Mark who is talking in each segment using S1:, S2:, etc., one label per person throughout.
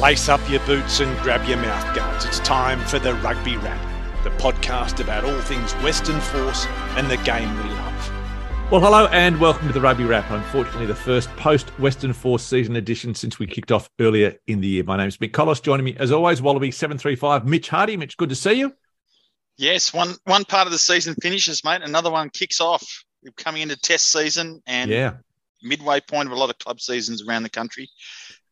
S1: Lace up your boots and grab your mouthguards. It's time for the Rugby Wrap, the podcast about all things Western Force and the game we love.
S2: Well, hello and welcome to the Rugby Wrap. Unfortunately, the first post Western Force season edition since we kicked off earlier in the year. My name is Mick Collis. Joining me, as always, Wallaby seven three five. Mitch Hardy. Mitch, good to see you.
S3: Yes, one one part of the season finishes, mate. Another one kicks off. We're coming into Test season and
S2: Yeah,
S3: midway point of a lot of club seasons around the country.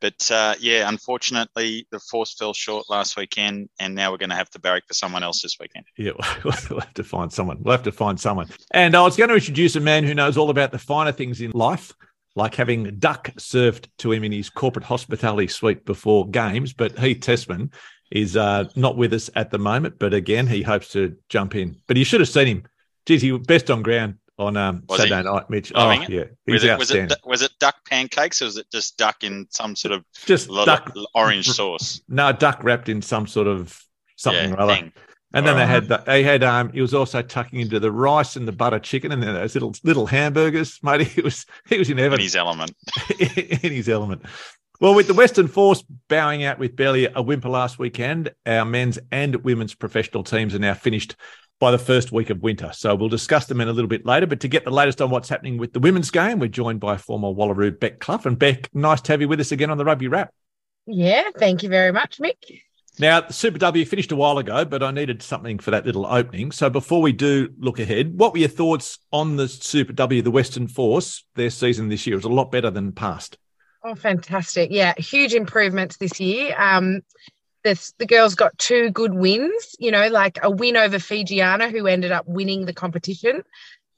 S3: But uh, yeah, unfortunately, the force fell short last weekend, and now we're going to have to barrack for someone else this weekend.
S2: yeah. We'll have to find someone. We'll have to find someone. And I was going to introduce a man who knows all about the finer things in life, like having duck served to him in his corporate hospitality suite before games. But Heath Tessmann is uh, not with us at the moment. But again, he hopes to jump in. But you should have seen him. Geez, he was best on ground on um,
S3: Was he?
S2: Saturday night, Mitch. Oh,
S3: it?
S2: yeah.
S3: Was
S2: He's
S3: it, was it was it duck pancakes or was it just duck in some sort of
S2: Just duck,
S3: orange sauce?
S2: no, duck wrapped in some sort of something
S3: yeah,
S2: or other.
S3: thing.
S2: And then they had the, they had um he was also tucking into the rice and the butter chicken and then those little little hamburgers, mate. He was he was in heaven.
S3: in his element.
S2: in his element. Well, with the Western Force bowing out with barely a whimper last weekend, our men's and women's professional teams are now finished by the first week of winter. So we'll discuss them in a little bit later. But to get the latest on what's happening with the women's game, we're joined by former Wallaroo Bec Clough. And Bec, nice to have you with us again on the Rugby Wrap.
S4: Yeah, thank you very much, Mick.
S2: Now, the Super W finished a while ago, but I needed something for that little opening. So before we do look ahead, what were your thoughts on the Super W, the Western Force, their season this year? It was a lot better than past.
S4: Oh, fantastic. Yeah, huge improvements this year. Um, this, the girls got two good wins, you know, like a win over Fijiana, who ended up winning the competition.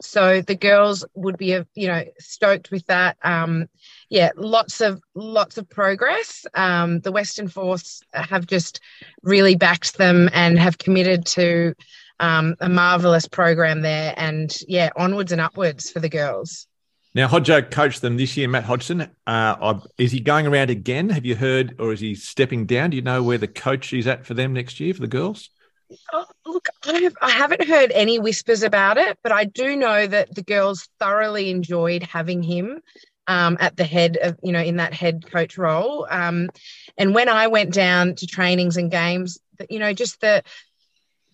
S4: So the girls would be, you know, stoked with that. Um, yeah, lots of lots of progress. Um, the Western Force have just really backed them and have committed to um, a marvelous program there. And yeah, onwards and upwards for the girls.
S2: Now, Hodjo coached them this year, Matt Hodgson. Uh, is he going around again? Have you heard, or is he stepping down? Do you know where the coach is at for them next year for the girls?
S4: Oh, look, I, have, haven't heard any whispers about it, but I do know that the girls thoroughly enjoyed having him um, at the head of, you know, in that head coach role. Um, and when I went down to trainings and games, you know, just the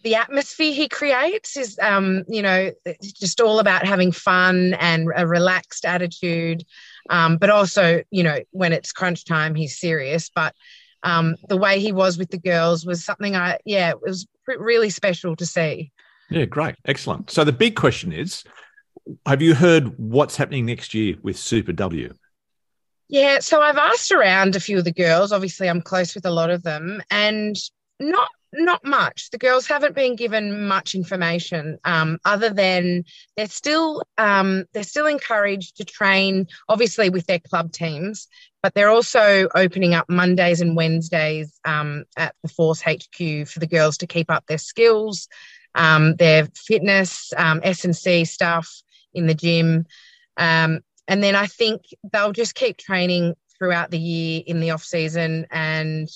S4: the atmosphere he creates is, um, you know, just all about having fun and a relaxed attitude. Um, but also, you know, when it's crunch time, he's serious. But um, the way he was with the girls was something I, yeah, it was really special to see.
S2: Yeah, great. Excellent. So the big question is have you heard what's happening next year with Super W?
S4: Yeah, so I've asked around a few of the girls. Obviously, I'm close with a lot of them, and not not much. The girls haven't been given much information, um, other than they're still um, they're still encouraged to train, obviously with their club teams, but they're also opening up Mondays and Wednesdays um, at the Force HQ for the girls to keep up their skills, um, their fitness, um, S and C stuff in the gym. Um, and then I think they'll just keep training throughout the year in the off season, and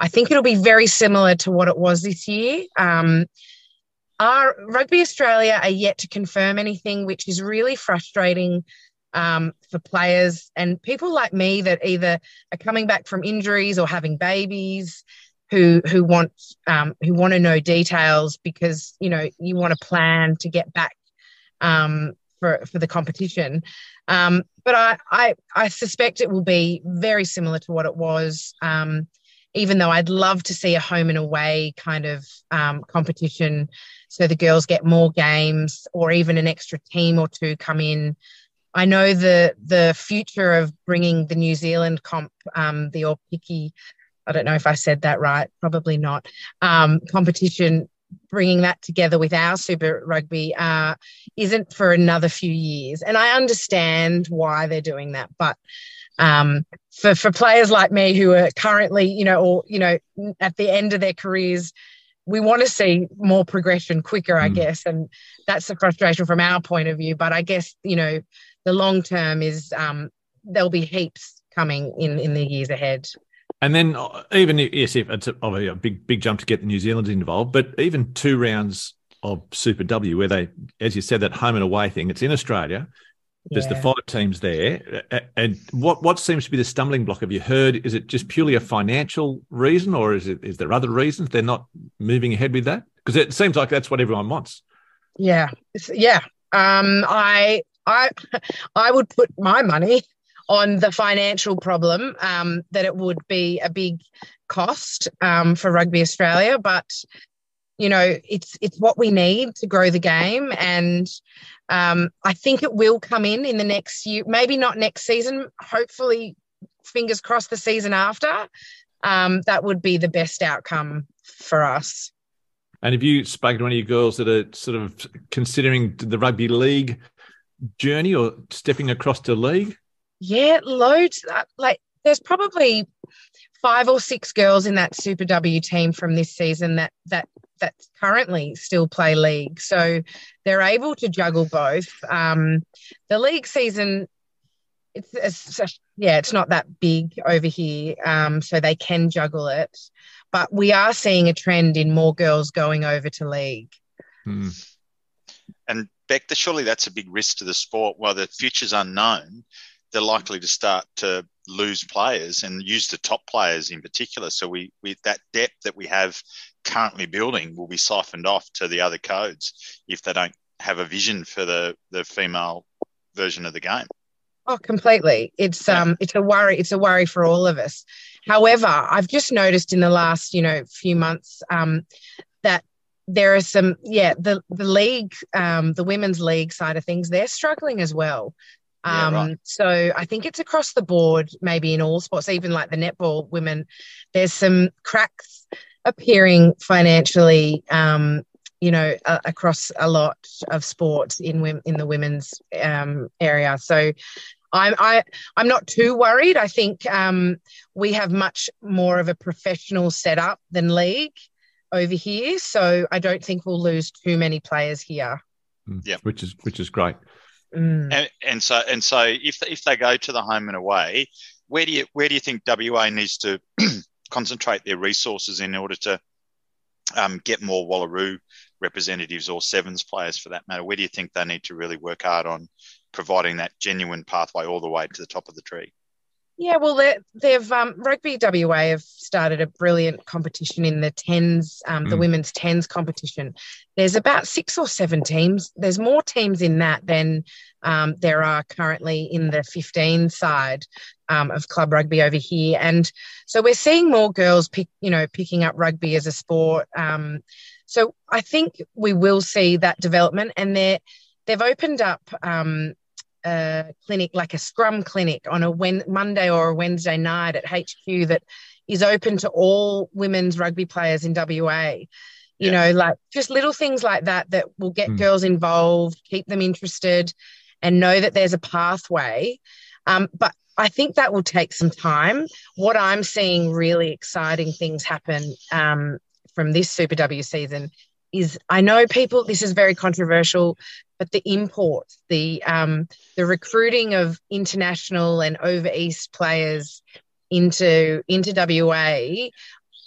S4: I think it'll be very similar to what it was this year. Um, our Rugby Australia are yet to confirm anything, which is really frustrating um, for players and people like me that either are coming back from injuries or having babies. Who, who want um, who want to know details because you know you want to plan to get back um, for for the competition. Um, but I, I I suspect it will be very similar to what it was. Um, even though I'd love to see a home and away kind of um, competition, so the girls get more games or even an extra team or two come in. I know the the future of bringing the New Zealand comp, um, the Aupiki, I don't know if I said that right, probably not, um, competition, bringing that together with our Super Rugby uh, isn't for another few years. And I understand why they're doing that, but um, for for players like me who are currently, you know, or you know, at the end of their careers, we want to see more progression quicker, I
S2: Mm.
S4: guess, and that's the frustration from our point of view. But I guess you know, the long term is um, there'll be heaps coming in in the years ahead.
S2: And then uh, even if- yes, if it's a, obviously a big big jump to get the New Zealanders involved, but even two rounds of Super W, where they, as you said, that home and away thing, it's in Australia. There's the five teams there, and what what seems to be the stumbling block? Have you heard? Is it just purely a financial reason, or is it is there other reasons they're not moving ahead with that? Because it seems like that's what everyone wants.
S4: Yeah, yeah. Um, I, I, I would put my money on the financial problem. Um, that it would be a big cost um, for Rugby Australia, but you know, it's it's what we need to grow the game, and um, I think it will come in in the next year. Maybe not next season. Hopefully, fingers crossed, the season after. Um, that would be the best outcome for us.
S2: And have you spoken to any girls that are sort of considering the rugby league journey or stepping across to league?
S4: Yeah, loads. uh, Like, there's probably five or six girls in that Super W team from this season that that that currently still play league. So they're able to juggle both. Um, the league season, it's, it's yeah, it's not that big over here, um, so they can juggle it. But we are seeing a trend in more girls going over to league.
S2: Hmm.
S3: And Bec, surely that's a big risk to the sport. While the future's unknown, they're likely to start to lose players and use the top players in particular. So we, we that depth that we have currently building will be siphoned off to the other codes if they don't have a vision for the, the female version of the game.
S4: Oh, completely. It's um it's a worry, it's a worry for all of us. However, I've just noticed in the last, you know, few months um that there are some yeah, the the league, um, the women's league side of things, they're struggling as well.
S3: Yeah,
S4: Um,
S3: right.
S4: so I think it's across the board, maybe in all sports, even like the netball women, there's some cracks appearing financially um, you know, a- across a lot of sports in wom- in the women's um, area. So I'm I I'm not too worried. I think um, we have much more of a professional setup than league over here, so I don't think we'll lose too many players here.
S2: Hmm.
S3: Yep.
S2: which is which is great.
S4: Mm.
S3: And, and so and so if if they go to the home and away, where do you where do you think WA needs to concentrate their resources in order to um, get more Wallaroo representatives or sevens players for that matter? Where do you think they need to really work hard on providing that genuine pathway all the way to the top of the tree?
S4: Yeah, well, they- they've um, Rugby WA have started a brilliant competition in the tens, um, the
S2: Mm.
S4: women's tens competition. There's about six or seven teams. There's more teams in that than um, there are currently in the 15 side um, of club rugby over here, and so we're seeing more girls pick, you know, picking up rugby as a sport. Um, so I think we will see that development, and they they've opened up. Um, a clinic, like a scrum clinic on a Wen- Monday or a Wednesday night at HQ that is open to all women's rugby players in WA. You
S3: Yeah.
S4: know, like just little things like that that will get
S2: Mm.
S4: girls involved, keep them interested, and know that there's a pathway. Um, but I think that will take some time. What I'm seeing really exciting things happen um, from this Super W season is I know people, this is very controversial, but the imports, the um, the recruiting of international and over east players into into WA,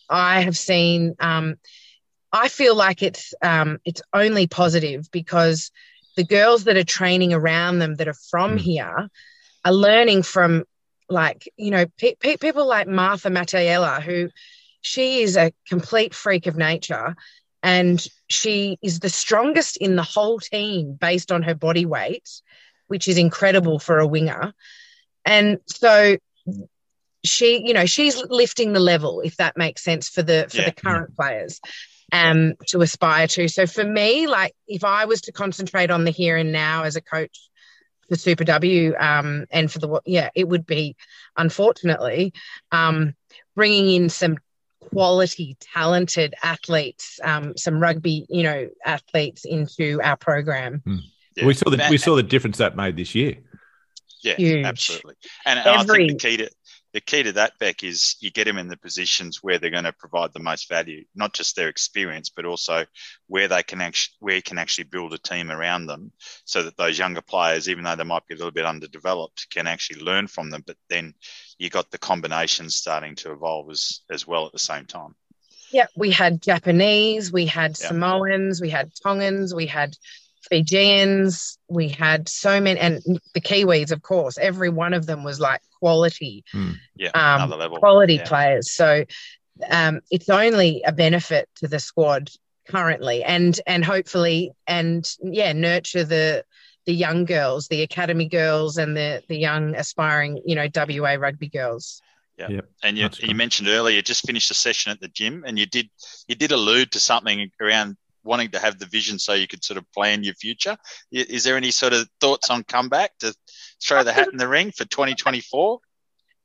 S4: I have seen. Um, I feel like it's um, it's only positive because the girls that are training around them that are from
S2: Mm.
S4: here are learning from like you know pe- pe- people like Martha Mattiella who she is a complete freak of nature and she is the strongest in the whole team based on her body weight which is incredible for a winger and so she you know she's lifting the level if that makes sense for the for
S3: Yeah.
S4: the current players um to aspire to so for me like if i was to concentrate on the here and now as a coach for super w um and for the yeah it would be unfortunately um bringing in some quality talented athletes um some rugby you know athletes into our program
S3: Yeah.
S2: We saw the we saw the difference that made this year.
S3: Yeah,
S4: Huge.
S3: absolutely. And, and I think the key to the key to that, Bec, is you get them in the positions where they're going to provide the most value, not just their experience, but also where they can actually where you can actually build a team around them, so that those younger players, even though they might be a little bit underdeveloped, can actually learn from them. But then you got the combinations starting to evolve as as well at the same time.
S4: Yeah, we had Japanese, we had
S3: Yeah.
S4: Samoans, we had Tongans, we had Fijians. We had so many, and the Kiwis, of course. Every one of them was like quality,
S2: Hmm.
S3: Yeah,
S4: um,
S3: level.
S4: quality
S3: Yeah.
S4: players. So um, it's only a benefit to the squad currently, and and hopefully, and yeah, nurture the the young girls, the academy girls, and the the young aspiring, you know, WA rugby girls. Yeah.
S3: And you, you
S2: great.
S3: mentioned earlier, you just finished a session at the gym, and you did you did allude to something around wanting to have the vision so you could sort of plan your future. Is there any sort of thoughts on comeback to throw the hat in the ring for 2024?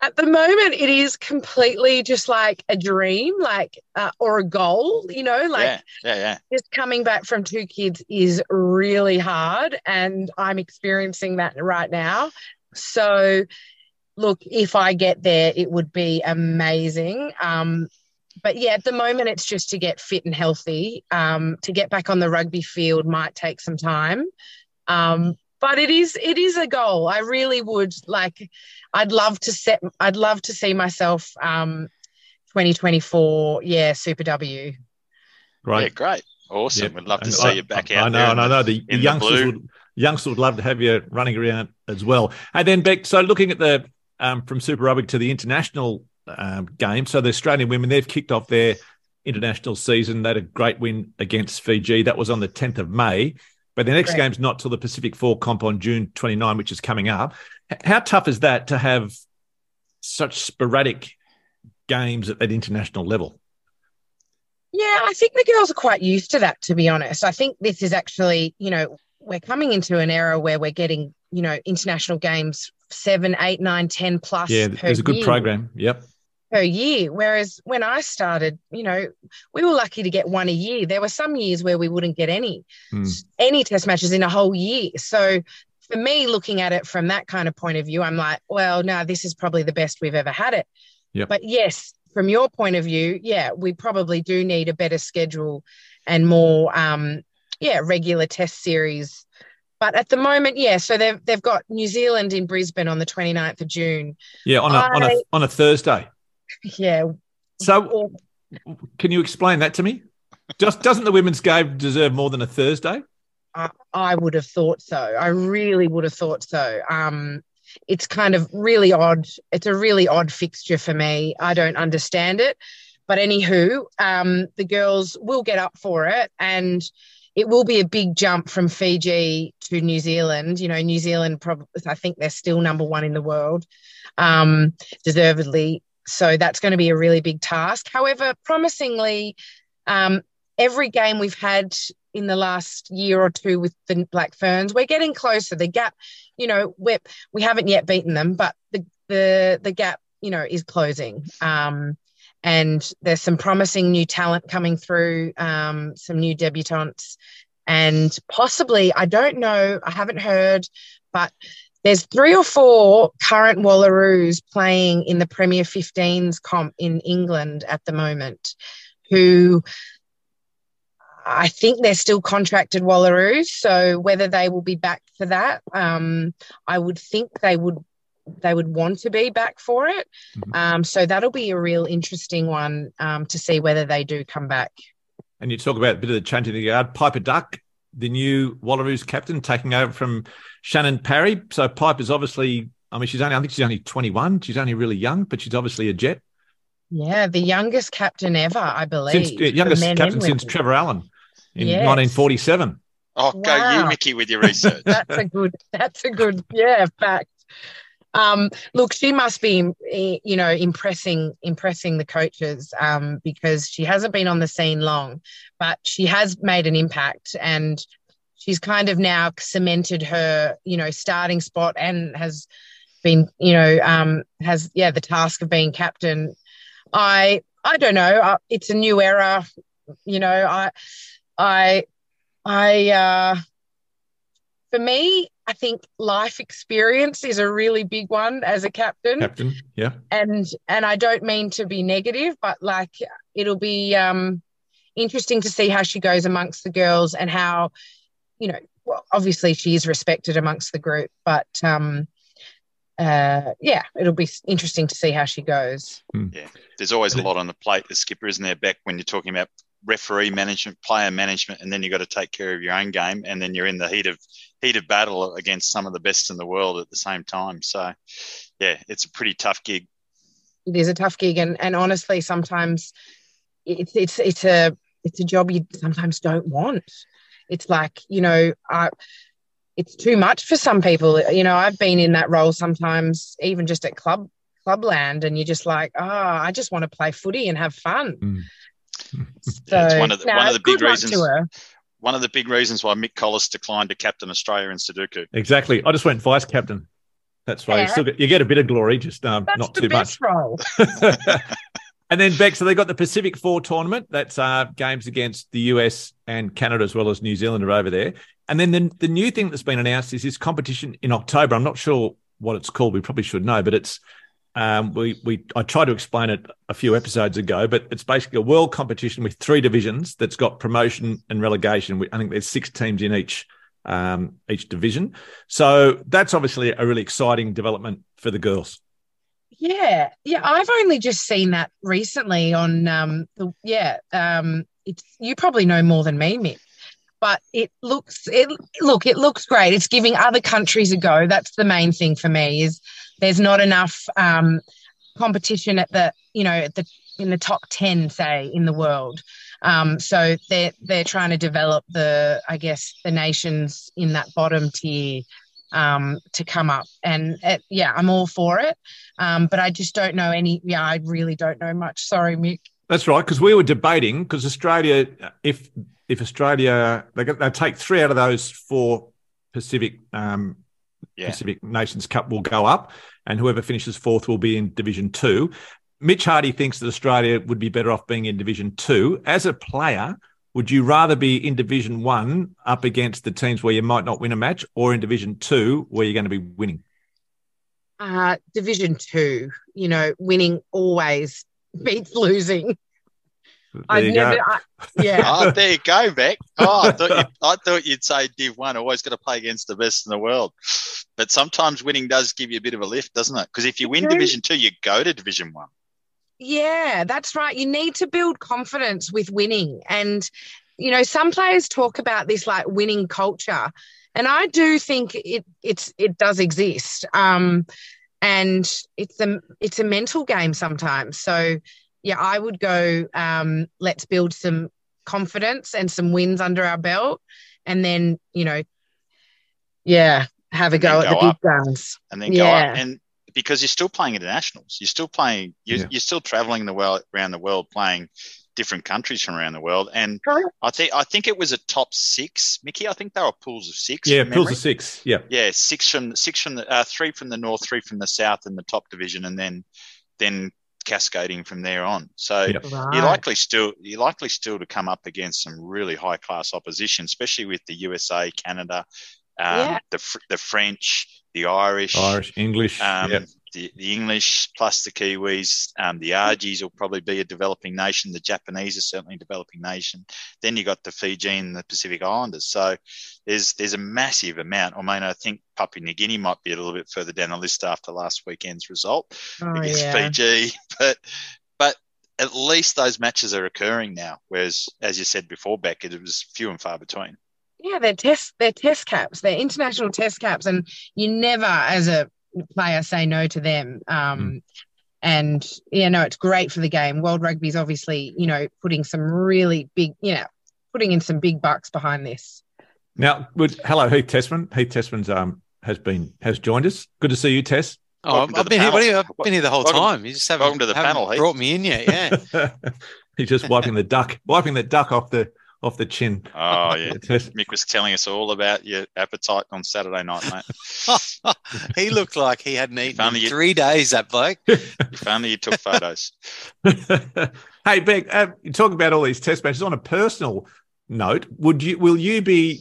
S4: At the moment, it is completely just like a dream, like uh, or a goal, you know, like
S3: yeah, yeah, yeah.
S4: just coming back from two kids is really hard and i'm experiencing that right now so look if i get there it would be amazing um, but yeah at the moment it's just to get fit and healthy um, to get back on the rugby field might take some time um, but it is it is a goal i really would like i'd love to set i'd love to see myself um, 2024 yeah super w
S2: Great.
S3: Yeah, great. Awesome.
S2: Yep.
S3: We'd love to
S2: And
S3: see
S2: I-
S3: you back
S2: I
S3: out I
S2: know,
S3: there.
S2: and I know the, the
S3: in the
S2: youngsters would youngsters would love to have you running around as well. And then Bec, so looking at the um, from Super Rugby to the international um, game, so the Australian women they've kicked off their international season. They had a great win against Fiji. That was on the 10th of May. But the next
S4: Great.
S2: game's not till the Pacific Four comp on June 29, which is coming up. How tough is that to have such sporadic games at that international level?
S4: Yeah, I think the girls are quite used to that, to be honest. I think this is actually, you know, we're coming into an era where we're getting, you know, international games seven, eight, nine, ten plus.
S2: Yeah, there's a good
S4: year,
S2: program. Yep.
S4: Per year. Whereas when I started, you know, we were lucky to get one a year. There were some years where we wouldn't get any,
S2: Hmm.
S4: any test matches in a whole year. So for me, looking at it from that kind of point of view, I'm like, well, no, this is probably the best we've ever had it.
S2: Yep.
S4: But yes, from your point of view, yeah, we probably do need a better schedule and more, um, yeah, regular test series. But at the moment, yeah, so they've they've got New Zealand in Brisbane on the 29th of June.
S2: Yeah, on a, on a
S4: I-
S2: on a Thursday.
S4: Yeah.
S2: So Can you explain that to me? Just doesn't the women's game deserve more than a Thursday?
S4: I, I would have thought so. I really would have thought so. Um, it's kind of really odd. It's a really odd fixture for me. I don't understand it. But anywho, um, the girls will get up for it, and it will be a big jump from Fiji to New Zealand. You know, New Zealand probably, I think they're still number one in the world, um, deservedly. So that's going to be a really big task. However, promisingly, um, every game we've had in the last year or two with the Black Ferns, we're getting closer. The gap, you know, we we haven't yet beaten them, but the the the gap, you know, is closing. Um, and there's some promising new talent coming through, um, some new debutantes, and possibly I don't know, I haven't heard, but there's three or four current Wallaroos playing in the Premier 15s comp in England at the moment, who I think they're still contracted Wallaroos. So whether they will be back for that, um, I would think they would they would want to be back for it.
S2: Mhm.
S4: Um, so that'll be a real interesting one um, to see whether they do come back.
S2: And you talk about a bit of the change in the guard. Piper Duck, the new Wallaroos captain, taking over from Shannon Parry. So Piper's obviously, I mean, she's only, I think she's only 21. She's only really young, but she's obviously a jet.
S4: Yeah, the youngest captain ever, I believe.
S2: Since yeah, youngest captain since
S4: women.
S2: Trevor Allen in
S4: Yes.
S2: 1947.
S3: Oh, go you,
S4: Wow.
S3: Mickey, with your research.
S4: that's a good that's a good yeah fact um look she must be eh, you know impressing impressing the coaches um because she hasn't been on the scene long but she has made an impact and she's kind of now cemented her you know starting spot and has been you know um has yeah the task of being captain. I i don't know. Uh, it's a new era you know. I i i uh for me, I think life experience is a really big one as a captain.
S2: Captain, yeah.
S4: And and I don't mean to be negative, but like it'll be um interesting to see how she goes amongst the girls and how, you know, well, obviously she is respected amongst the group, but um uh yeah, it'll be interesting to see how she goes.
S3: Yeah, There's always a lot on the plate, the skipper, isn't there, Bec, when you're talking about referee management, player management, and then you've got to take care of your own game, and then you're in the heat of heat of battle against some of the best in the world at the same time. So, yeah, it's a pretty tough gig.
S4: It is a tough gig, and and honestly, sometimes it's it's it's a it's a job you sometimes don't want. It's like you know, I, it's too much for some people. You know, I've been in that role sometimes, even just at club clubland, and you're just like, oh, I just want to play footy and have fun.
S2: Mm.
S4: So,
S3: it's one of the,
S4: no,
S3: one of the big reasons. One of the big reasons why Mick Collis declined to captain Australia in Sudoku.
S2: Exactly. I just went vice captain. That's right. You, still get, you get a bit of glory, just um,
S4: That's
S2: not
S4: the
S2: too
S4: best
S2: much.
S4: role.
S2: and then Bec, so they got the Pacific Four tournament. That's uh, games against the US and Canada as well as New Zealand are over there. And then the, the new thing that's been announced is this competition in October. I'm not sure what it's called. We probably should know, but it's um, we we I tried to explain it a few episodes ago, but it's basically a world competition with three divisions that's got promotion and relegation. I think there's six teams in each um, each division. So that's obviously a really exciting development for the girls.
S4: Yeah, yeah. I've only just seen that recently on um the yeah. Um it's you probably know more than me, Mick. But it looks it look, it looks great. It's giving other countries a go. That's the main thing for me is there's not enough um competition at the you know at the in the top 10 say in the world um, so they're they're trying to develop the i guess the nations in that bottom tier um, to come up and uh, yeah i'm all for it um, but I just don't know any. Yeah, I really don't know much. Sorry, Mick.
S2: That's right, because we were debating because Australia, if if Australia they they take three out of those four Pacific um,
S3: Yeah.
S2: Pacific Nations Cup will go up, and whoever finishes fourth will be in Division Two. Mitch Hardy thinks that Australia would be better off being in Division Two. As a player, would you rather be in Division One up against the teams where you might not win a match, or in Division Two where you're going to be winning?
S4: Uh, Division two. You know, winning always beats losing.
S2: There
S4: I
S2: you
S4: never.
S2: go.
S4: I, yeah.
S3: Oh, there you go, Bec. Oh, I thought you'd, I thought you'd say Div One. Always got to play against the best in the world. But sometimes winning does give you a bit of a lift, doesn't it? Because if you win
S4: Okay.
S3: Division Two, you go to Division One.
S4: Yeah, that's right. You need to build confidence with winning. And, you know, some players talk about this like winning culture. And I do think it it's it does exist. Um and it's a it's a mental game sometimes. So yeah, I would go um let's build some confidence and some wins under our belt and then, you know, yeah, have a
S3: And then
S4: go at the
S3: go
S4: big guns.
S3: and then go
S4: Yeah.
S3: up. And because you're still playing internationals, you're still playing, you're,
S2: Yeah.
S3: you're still traveling the world around the world, playing different countries from around the world. And I think I think it was a top six, Mickey. I think they were pools of six.
S2: Yeah, pools
S3: memory.
S2: of six. Yeah.
S3: Yeah, six from six from the uh, three from the north, three from the south, in the top division, and then then cascading from there on. So
S2: Yep.
S3: you're likely still you're likely still to come up against some really high class opposition, especially with the USA, Canada, um,
S4: Yeah.
S3: the the French, the Irish,
S2: Irish, English.
S3: um,
S2: yeah.
S3: The, the English plus the Kiwis. Um, the Argies will probably be a developing nation. The Japanese are certainly a developing nation. Then you got the Fiji and the Pacific Islanders. So there's there's a massive amount. I mean, I think Papua New Guinea might be a little bit further down the list after last weekend's result
S4: Oh,
S3: against
S4: yeah.
S3: Fiji, but but at least those matches are occurring now. Whereas, as you said before, Bec, it was few and far between.
S4: Yeah, they're test they're test caps. They're international test caps, and you never, as a player, say no to them. Um, And yeah, no, it's great for the game. World Rugby's obviously, you know, putting some really big, you know, putting in some big bucks behind this.
S2: Now, good. Hello, Heath Tessmann. Heath Tessmann's um has been has joined us. Good to see you, Tess.
S5: Oh,
S3: Welcome to
S5: I've
S3: the
S5: been here. What
S3: panel.
S5: do you, I've been here the whole
S3: Welcome-
S5: time. You just haven't,
S3: welcome to the
S5: haven't
S3: panel, Heath.
S5: brought me in yet. Yeah.
S2: He's just wiping the duck, wiping the duck off the off the chin.
S3: Oh yeah. Mick was telling us all about your appetite on Saturday night, mate.
S5: he looked like he hadn't eaten
S3: only
S5: in
S3: you-
S5: three days. That bloke.
S3: if only you took photos.
S2: hey, Bec, uh, you talk about all these test matches. On a personal note, would you will you be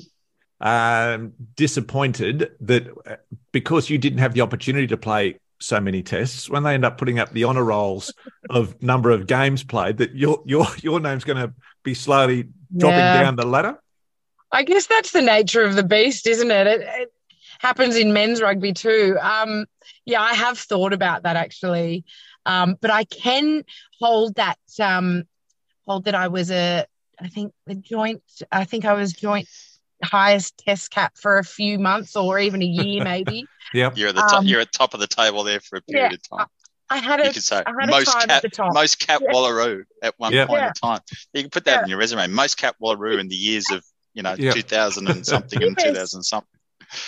S2: um, disappointed that uh, because you didn't have the opportunity to play so many tests, when they end up putting up the honour rolls of number of games played, that your your your name's going to be slowly dropping
S4: Yeah.
S2: down the ladder?
S4: I guess that's the nature of the beast, isn't it? It, it happens in men's rugby too. Um, yeah, I have thought about that actually, um, but I can hold that um, hold that I was a I think the joint. I think I was joint highest test cap for a few months or even a year, maybe.
S2: Yep.
S3: You're at the top.
S4: Um,
S3: You're at top of the table there for a period
S4: yeah,
S3: of time.
S4: I had
S3: You
S4: a
S3: could say
S4: I had a
S3: most
S4: time
S3: cap,
S4: at the top.
S3: most cap
S4: Yeah.
S3: Wallaroo at one
S2: Yeah.
S3: point
S4: Yeah.
S3: in time. You can put that
S4: Yeah.
S3: in your resume. Most cap Wallaroo in the years of you know
S2: Yeah.
S3: 2000 and something and 2000 something.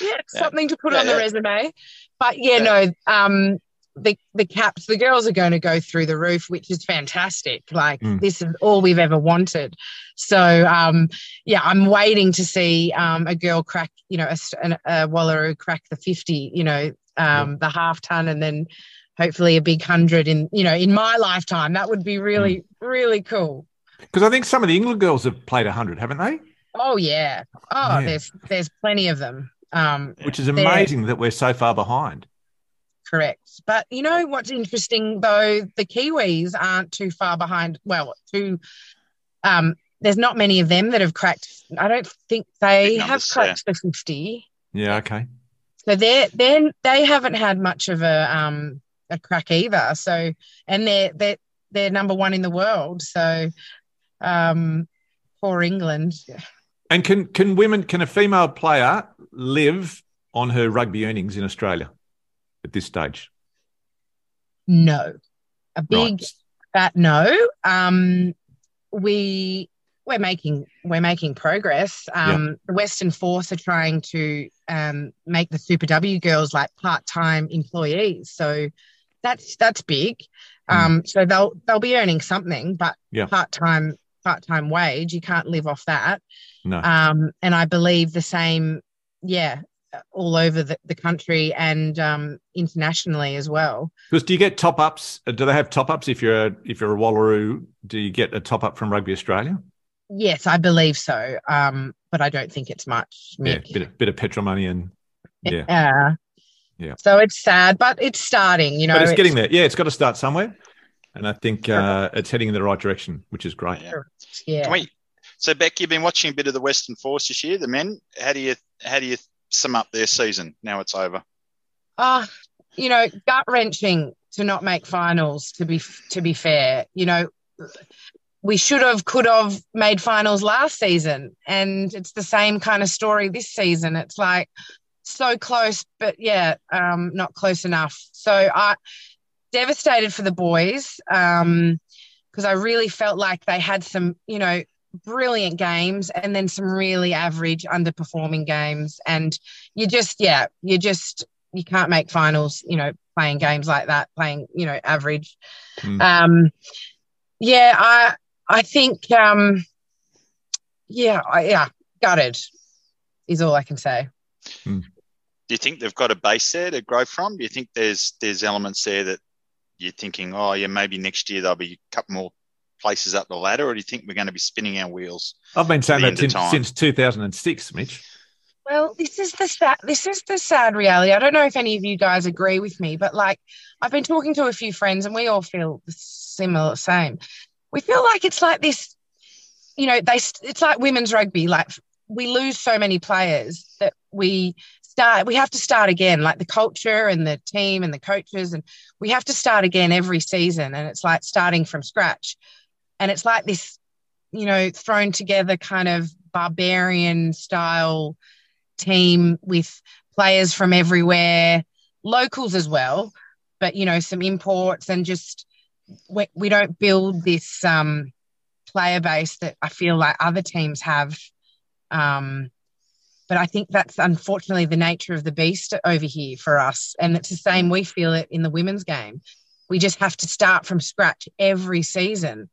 S4: yeah,
S3: Yeah.
S4: something to put
S3: Yeah,
S4: on the resume. But yeah,
S3: Yeah.
S4: no, um, the the caps, the girls are going to go through the roof, which is fantastic. Like
S2: Mm.
S4: this is all we've ever wanted. So um, yeah, I'm waiting to see um, a girl crack, you know, a, an- a Wallaroo crack the 50, you know, um, the half ton, and then hopefully a big hundred in, you know, in my lifetime. That would be really, really cool.
S2: Because I think some of the England girls have played 100, haven't they?
S4: Oh yeah. Oh,
S2: Yeah.
S4: there's there's plenty of them. Um,
S2: Which is amazing that we're so far behind.
S4: Correct. But you know what's interesting though? The Kiwis aren't too far behind. Well, too. Um, there's not many of them that have cracked. I don't think they
S3: Big
S4: have
S3: numbers,
S4: cracked the 50.
S2: Yeah, okay.
S4: So they're then they haven't had much of a um a crack either. So and they're they're they're number one in the world. So um poor England.
S2: And can can women can a female player live on her rugby earnings in Australia at this stage?
S4: No. A big
S2: Right.
S4: fat no. Um, we we're making we're making progress. Um, The Western Force are trying to um, make the Super W girls like part time employees. So that's that's big. Um, so they'll they'll be earning something, but
S2: Yeah.
S4: part time part time wage you can't live off that.
S2: No.
S4: Um, and I believe the same, yeah, all over the, the country and um, internationally as well.
S2: Because do you get top ups? Do they have top ups if you're a, if you're a Wallaroo? Do you get a top up from Rugby Australia?
S4: Yes, I believe so. Um, but I don't think it's much.
S2: Yeah, bit of, bit of petrol money and yeah.
S4: Yeah.
S2: Yeah.
S4: So it's sad, but it's starting. You know,
S2: but it's getting there. Yeah, it's got to start somewhere, and I think uh, it's heading in the right direction, which is great.
S3: Yeah.
S4: Yeah.
S3: Can we, so Bec, you've been watching a bit of the Western Force this year, the men. How do you how do you sum up their season now it's over?
S4: Ah, you know, gut wrenching to not make finals. To be to be fair, you know, we should have, could have made finals last season, and it's the same kind of story this season. It's like so close, but yeah, um, not close enough. So I devastated for the boys um, because I really felt like they had some, you know, brilliant games and then some really average, underperforming games, and you just, yeah, you just you can't make finals, you know, playing games like that, playing, you know, average.
S2: Mm.
S4: Um, yeah, I I think, um, yeah, I, yeah, gutted is all I can say.
S3: Do you think they've got a base there to grow from? Do you think there's there's elements there that you're thinking, oh yeah, maybe next year there'll be a couple more places up the ladder, or do you think we're going to be spinning our wheels?
S2: I've been saying that since, since 2006, Mitch.
S4: Well, this is the sad, this is the sad reality. I don't know if any of you guys agree with me, but like I've been talking to a few friends, and we all feel the similar, same. We feel like it's like this, you know, they it's like women's rugby. Like we lose so many players that we start, we have to start again. Like the culture and the team and the coaches, and we have to start again every season. And it's like starting from scratch, and it's like this, you know, thrown together kind of barbarian style team with players from everywhere, locals as well, but you know, some imports and just we, we don't build this um, player base that I feel like other teams have. Um, but I think that's unfortunately the nature of the beast over here for us. And it's the same, we feel it in the women's game. We just have to start from scratch every season.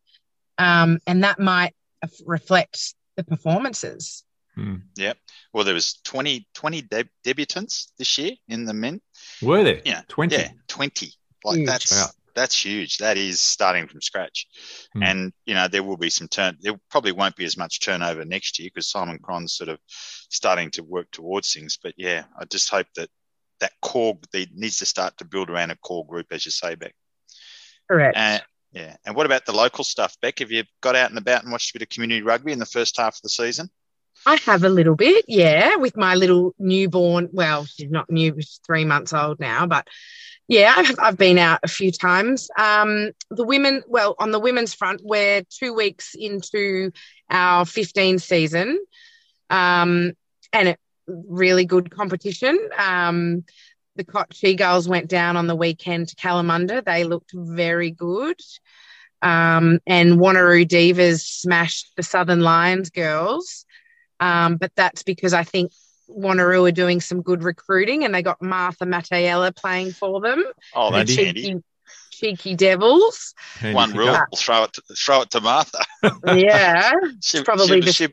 S4: Um, and that might reflect the performances. Yeah.
S3: Well, there was 20, 20 deb- debutants this year in the men.
S2: Were there?
S3: Yeah.
S2: 20.
S3: Yeah, 20. Like
S4: Huge.
S3: that's
S2: Wow.
S3: that's huge. That is starting from scratch.
S2: Hmm.
S3: And you know, there will be some turn there probably won't be as much turnover next year because Simon Cron's sort of starting to work towards things. But yeah, I just hope that that core they needs to start to build around a core group, as you say, Bec.
S4: Correct.
S3: And yeah. And what about the local stuff, Bec? Have you got out and about and watched a bit of community rugby in the first half of the season?
S4: I have a little bit, yeah, with my little newborn. Well, she's not new, she's three months old now, but Yeah, I've, I've been out a few times. Um, the women, well, on the women's front, we're two weeks into our 15 season, um, and really good competition. Um, the Kochi girls went down on the weekend to Kalamunda. They looked very good. Um, and Wanneroo Divas smashed the Southern Lions girls. Um, but that's because I think Wanneroo are doing some good recruiting and they got Martha Matayella playing for them.
S3: Oh,
S4: The
S3: that's
S4: cheeky,
S3: handy.
S4: cheeky devils.
S2: Handy
S3: One
S2: pick
S3: rule:
S2: up.
S3: throw it, to, throw it to Martha.
S4: Yeah.
S3: She,
S4: probably
S3: she,
S4: the-
S3: she,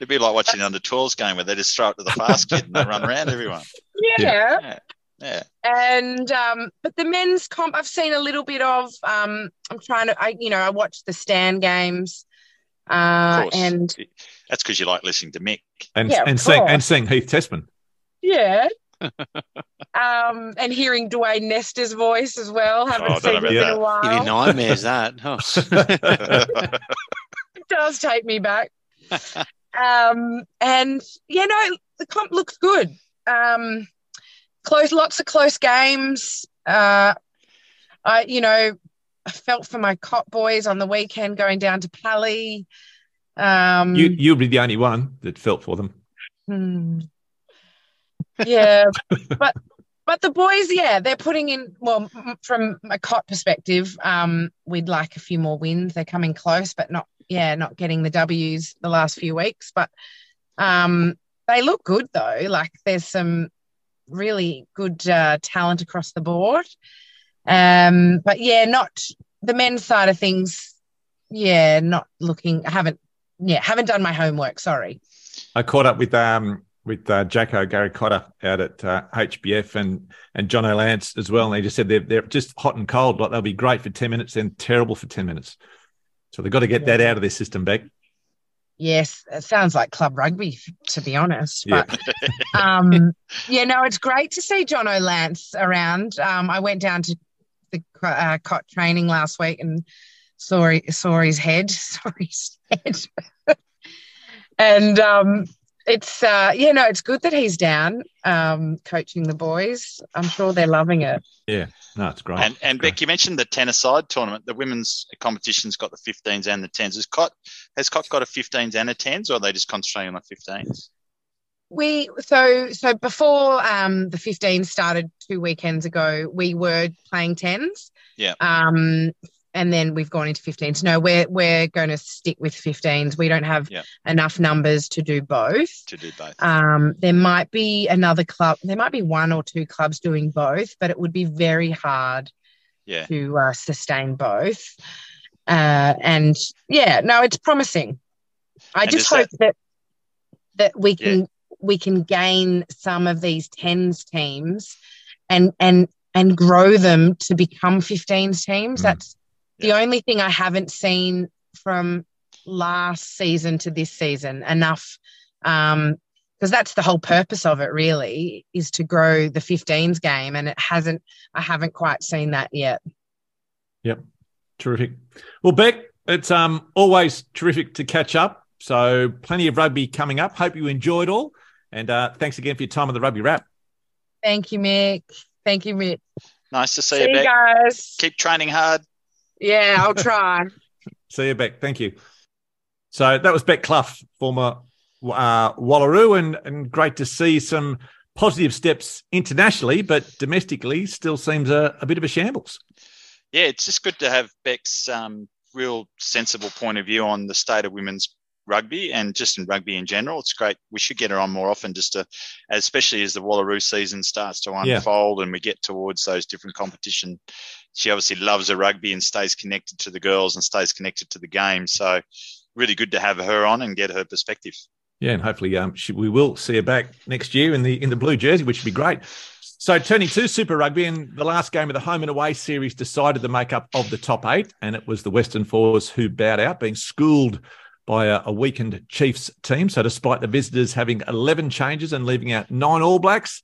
S3: it'd be like watching an under 12s game where they just throw it to the fast kid and they run around everyone.
S4: yeah.
S3: Yeah, yeah.
S4: and um, but the men's comp I've seen a little bit of. Um, I'm trying to, I you know, I watched the stand games, uh,
S3: course.
S4: and
S3: that's because you like listening to Mick.
S2: and
S4: Yeah,
S2: and seeing
S4: course.
S2: and seeing Heath Tessmann.
S4: yeah, um, and hearing Dwayne Nestor's voice as well. Haven't
S3: Oh,
S4: seen
S3: know
S4: him in
S3: about
S4: a
S5: Give you
S4: while.
S5: nightmares, that. Oh.
S4: It does take me back. um, and you know, the comp looks good. Um, close, lots of close games. Uh, I, you know, I felt for my cop boys on the weekend going down to Pally. Um,
S2: You you'll be the only one that felt for them.
S4: hmm. Yeah, but but the boys, yeah, they're putting in. Well, from a cot perspective, um, we'd like a few more wins. They're coming close, but not, yeah, not getting the Ws the last few weeks. But um, they look good though. Like there's some really good uh, talent across the board. Um, but yeah, not the men's side of things. Yeah, not looking. I haven't. Yeah, haven't done my homework. Sorry.
S2: I caught up with um with uh, Jacko Gary Cotter out at uh, HBF and and John O'Lance as well, and they just said they're they're just hot and cold. Like they'll be great for ten minutes, then terrible for ten minutes. So they've got to get that out of their system, Bec.
S4: Yes, it sounds like club rugby, to be honest.
S2: Yeah.
S4: But um, yeah, no, it's great to see John O'Lance around. Um, I went down to the uh, cot training last week and saw saw his head, saw his head, and um, it's uh, yeah, no, it's good that he's down um, coaching the boys. I'm sure they're loving it.
S2: Yeah, no, it's great.
S3: And, and
S2: Great.
S3: Bec, you mentioned the tennis side tournament. The women's competition's got the 15s and the 10s. Has Cot, has Cot got a 15s and a 10s, or are they just concentrating on the 15s?
S4: We so so before um the 15 started two weekends ago, we were playing tens.
S3: Yeah.
S4: Um and then we've gone into 15s. No, we're we're going to stick with 15s. We don't have
S3: Yeah.
S4: enough numbers to do both.
S3: To do both.
S4: Um, there might be another club. There might be one or two clubs doing both, but it would be very hard
S3: Yeah.
S4: to uh, sustain both. Uh, and yeah, no, it's promising. I
S3: And
S4: just hope that that we
S3: Yeah.
S4: can we can gain some of these tens teams and and and grow them to become 15s teams.
S2: Mm.
S4: That's the
S3: Yeah.
S4: only thing I haven't seen from last season to this season enough. Um, because that's the whole purpose of it really is to grow the 15s game and it hasn't i haven't quite seen that yet yep
S2: Terrific. Well, Bec, it's um always terrific to catch up. So plenty of rugby coming up. Hope you enjoyed all. And uh, thanks again for your time on the rugby wrap.
S4: thank you mick thank you mick
S3: Nice to see,
S4: see
S3: you,
S4: you guys
S3: Keep training hard.
S4: Yeah i'll try
S2: See you, Bec. Thank you. So that was Bec Clough, former uh, Wallaroo, and, and great to see some positive steps internationally, but domestically still seems a, a bit of a shambles.
S3: Yeah, it's just good to have Bec's um, real sensible point of view on the state of women's rugby and just in rugby in general. It's great. We should get her on more often, just to, especially as the Wallaroo season starts to
S2: Yeah.
S3: unfold and we get towards those different competition. She obviously loves the rugby and stays connected to the girls and stays connected to the game. So, really good to have her on and get her perspective.
S2: Yeah, and hopefully um, she, we will see her back next year in the in the blue jersey, which would be great. So turning to Super Rugby, and the last game of the home and away series decided the makeup of the top eight, and it was the Western Force who bowed out, being schooled by a, a weakened Chiefs team. So despite the visitors having 11 changes and leaving out nine All Blacks,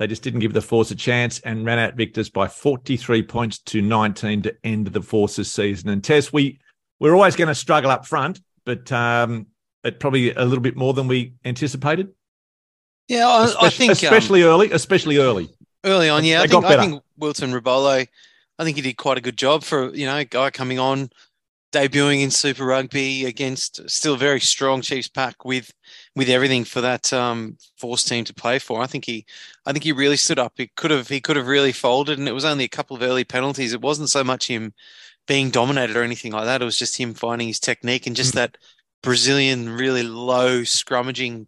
S2: they just didn't give the Force a chance and ran out victors by 43 points to 19 to end the Forces season. And Tess, we we're always going to struggle up front, but um, it probably a little bit more than we anticipated.
S5: Yeah, I, I
S2: Especially,
S5: think um,
S2: especially early, especially early.
S5: Early on, yeah,
S2: They
S5: I think, I think Wilton Rebolo, I think he did quite a good job for you know a guy coming on, debuting in Super Rugby against still very strong Chiefs pack with with everything for that um, force team to play for. I think he, I think he really stood up. He could have he could have really folded, and it was only a couple of early penalties. It wasn't so much him being dominated or anything like that. It was just him finding his technique and just
S2: Mm.
S5: that Brazilian really low scrummaging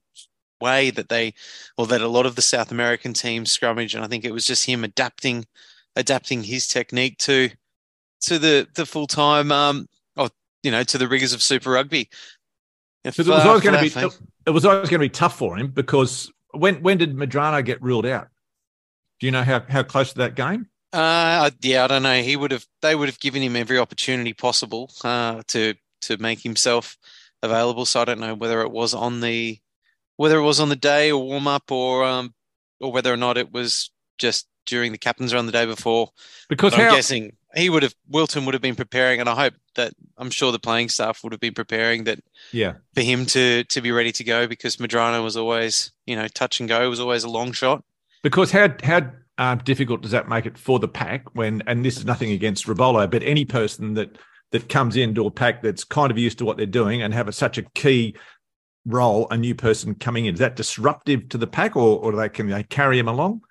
S5: way that they or that a lot of the South American teams scrummage, and I think it was just him adapting adapting his technique to to the the full time um you know to the rigors of Super Rugby. If,
S2: Because it was
S5: uh,
S2: always going to be it was always going to be tough for him because when when did Medrano get ruled out? Do you know how, how close to that game?
S5: Uh, yeah, I don't know. He would have. They would have given him every opportunity possible uh, to to make himself available. So I don't know whether it was on the whether it was on the day or warm up or um or whether or not it was just during the captain's run the day before.
S2: Because
S5: But I'm guessing he would have Wilton would have been preparing, and I hope that I'm sure the playing staff would have been preparing that
S2: yeah
S5: for him to to be ready to go because Medrano was always you know touch and go was always a long shot.
S2: because how how uh, difficult does that make it for the pack when and this is nothing against Rebolo, but any person that that comes into a pack that's kind of used to what they're doing and have a, such a key role, a new person coming in, is that disruptive to the pack or or do they can they carry him along?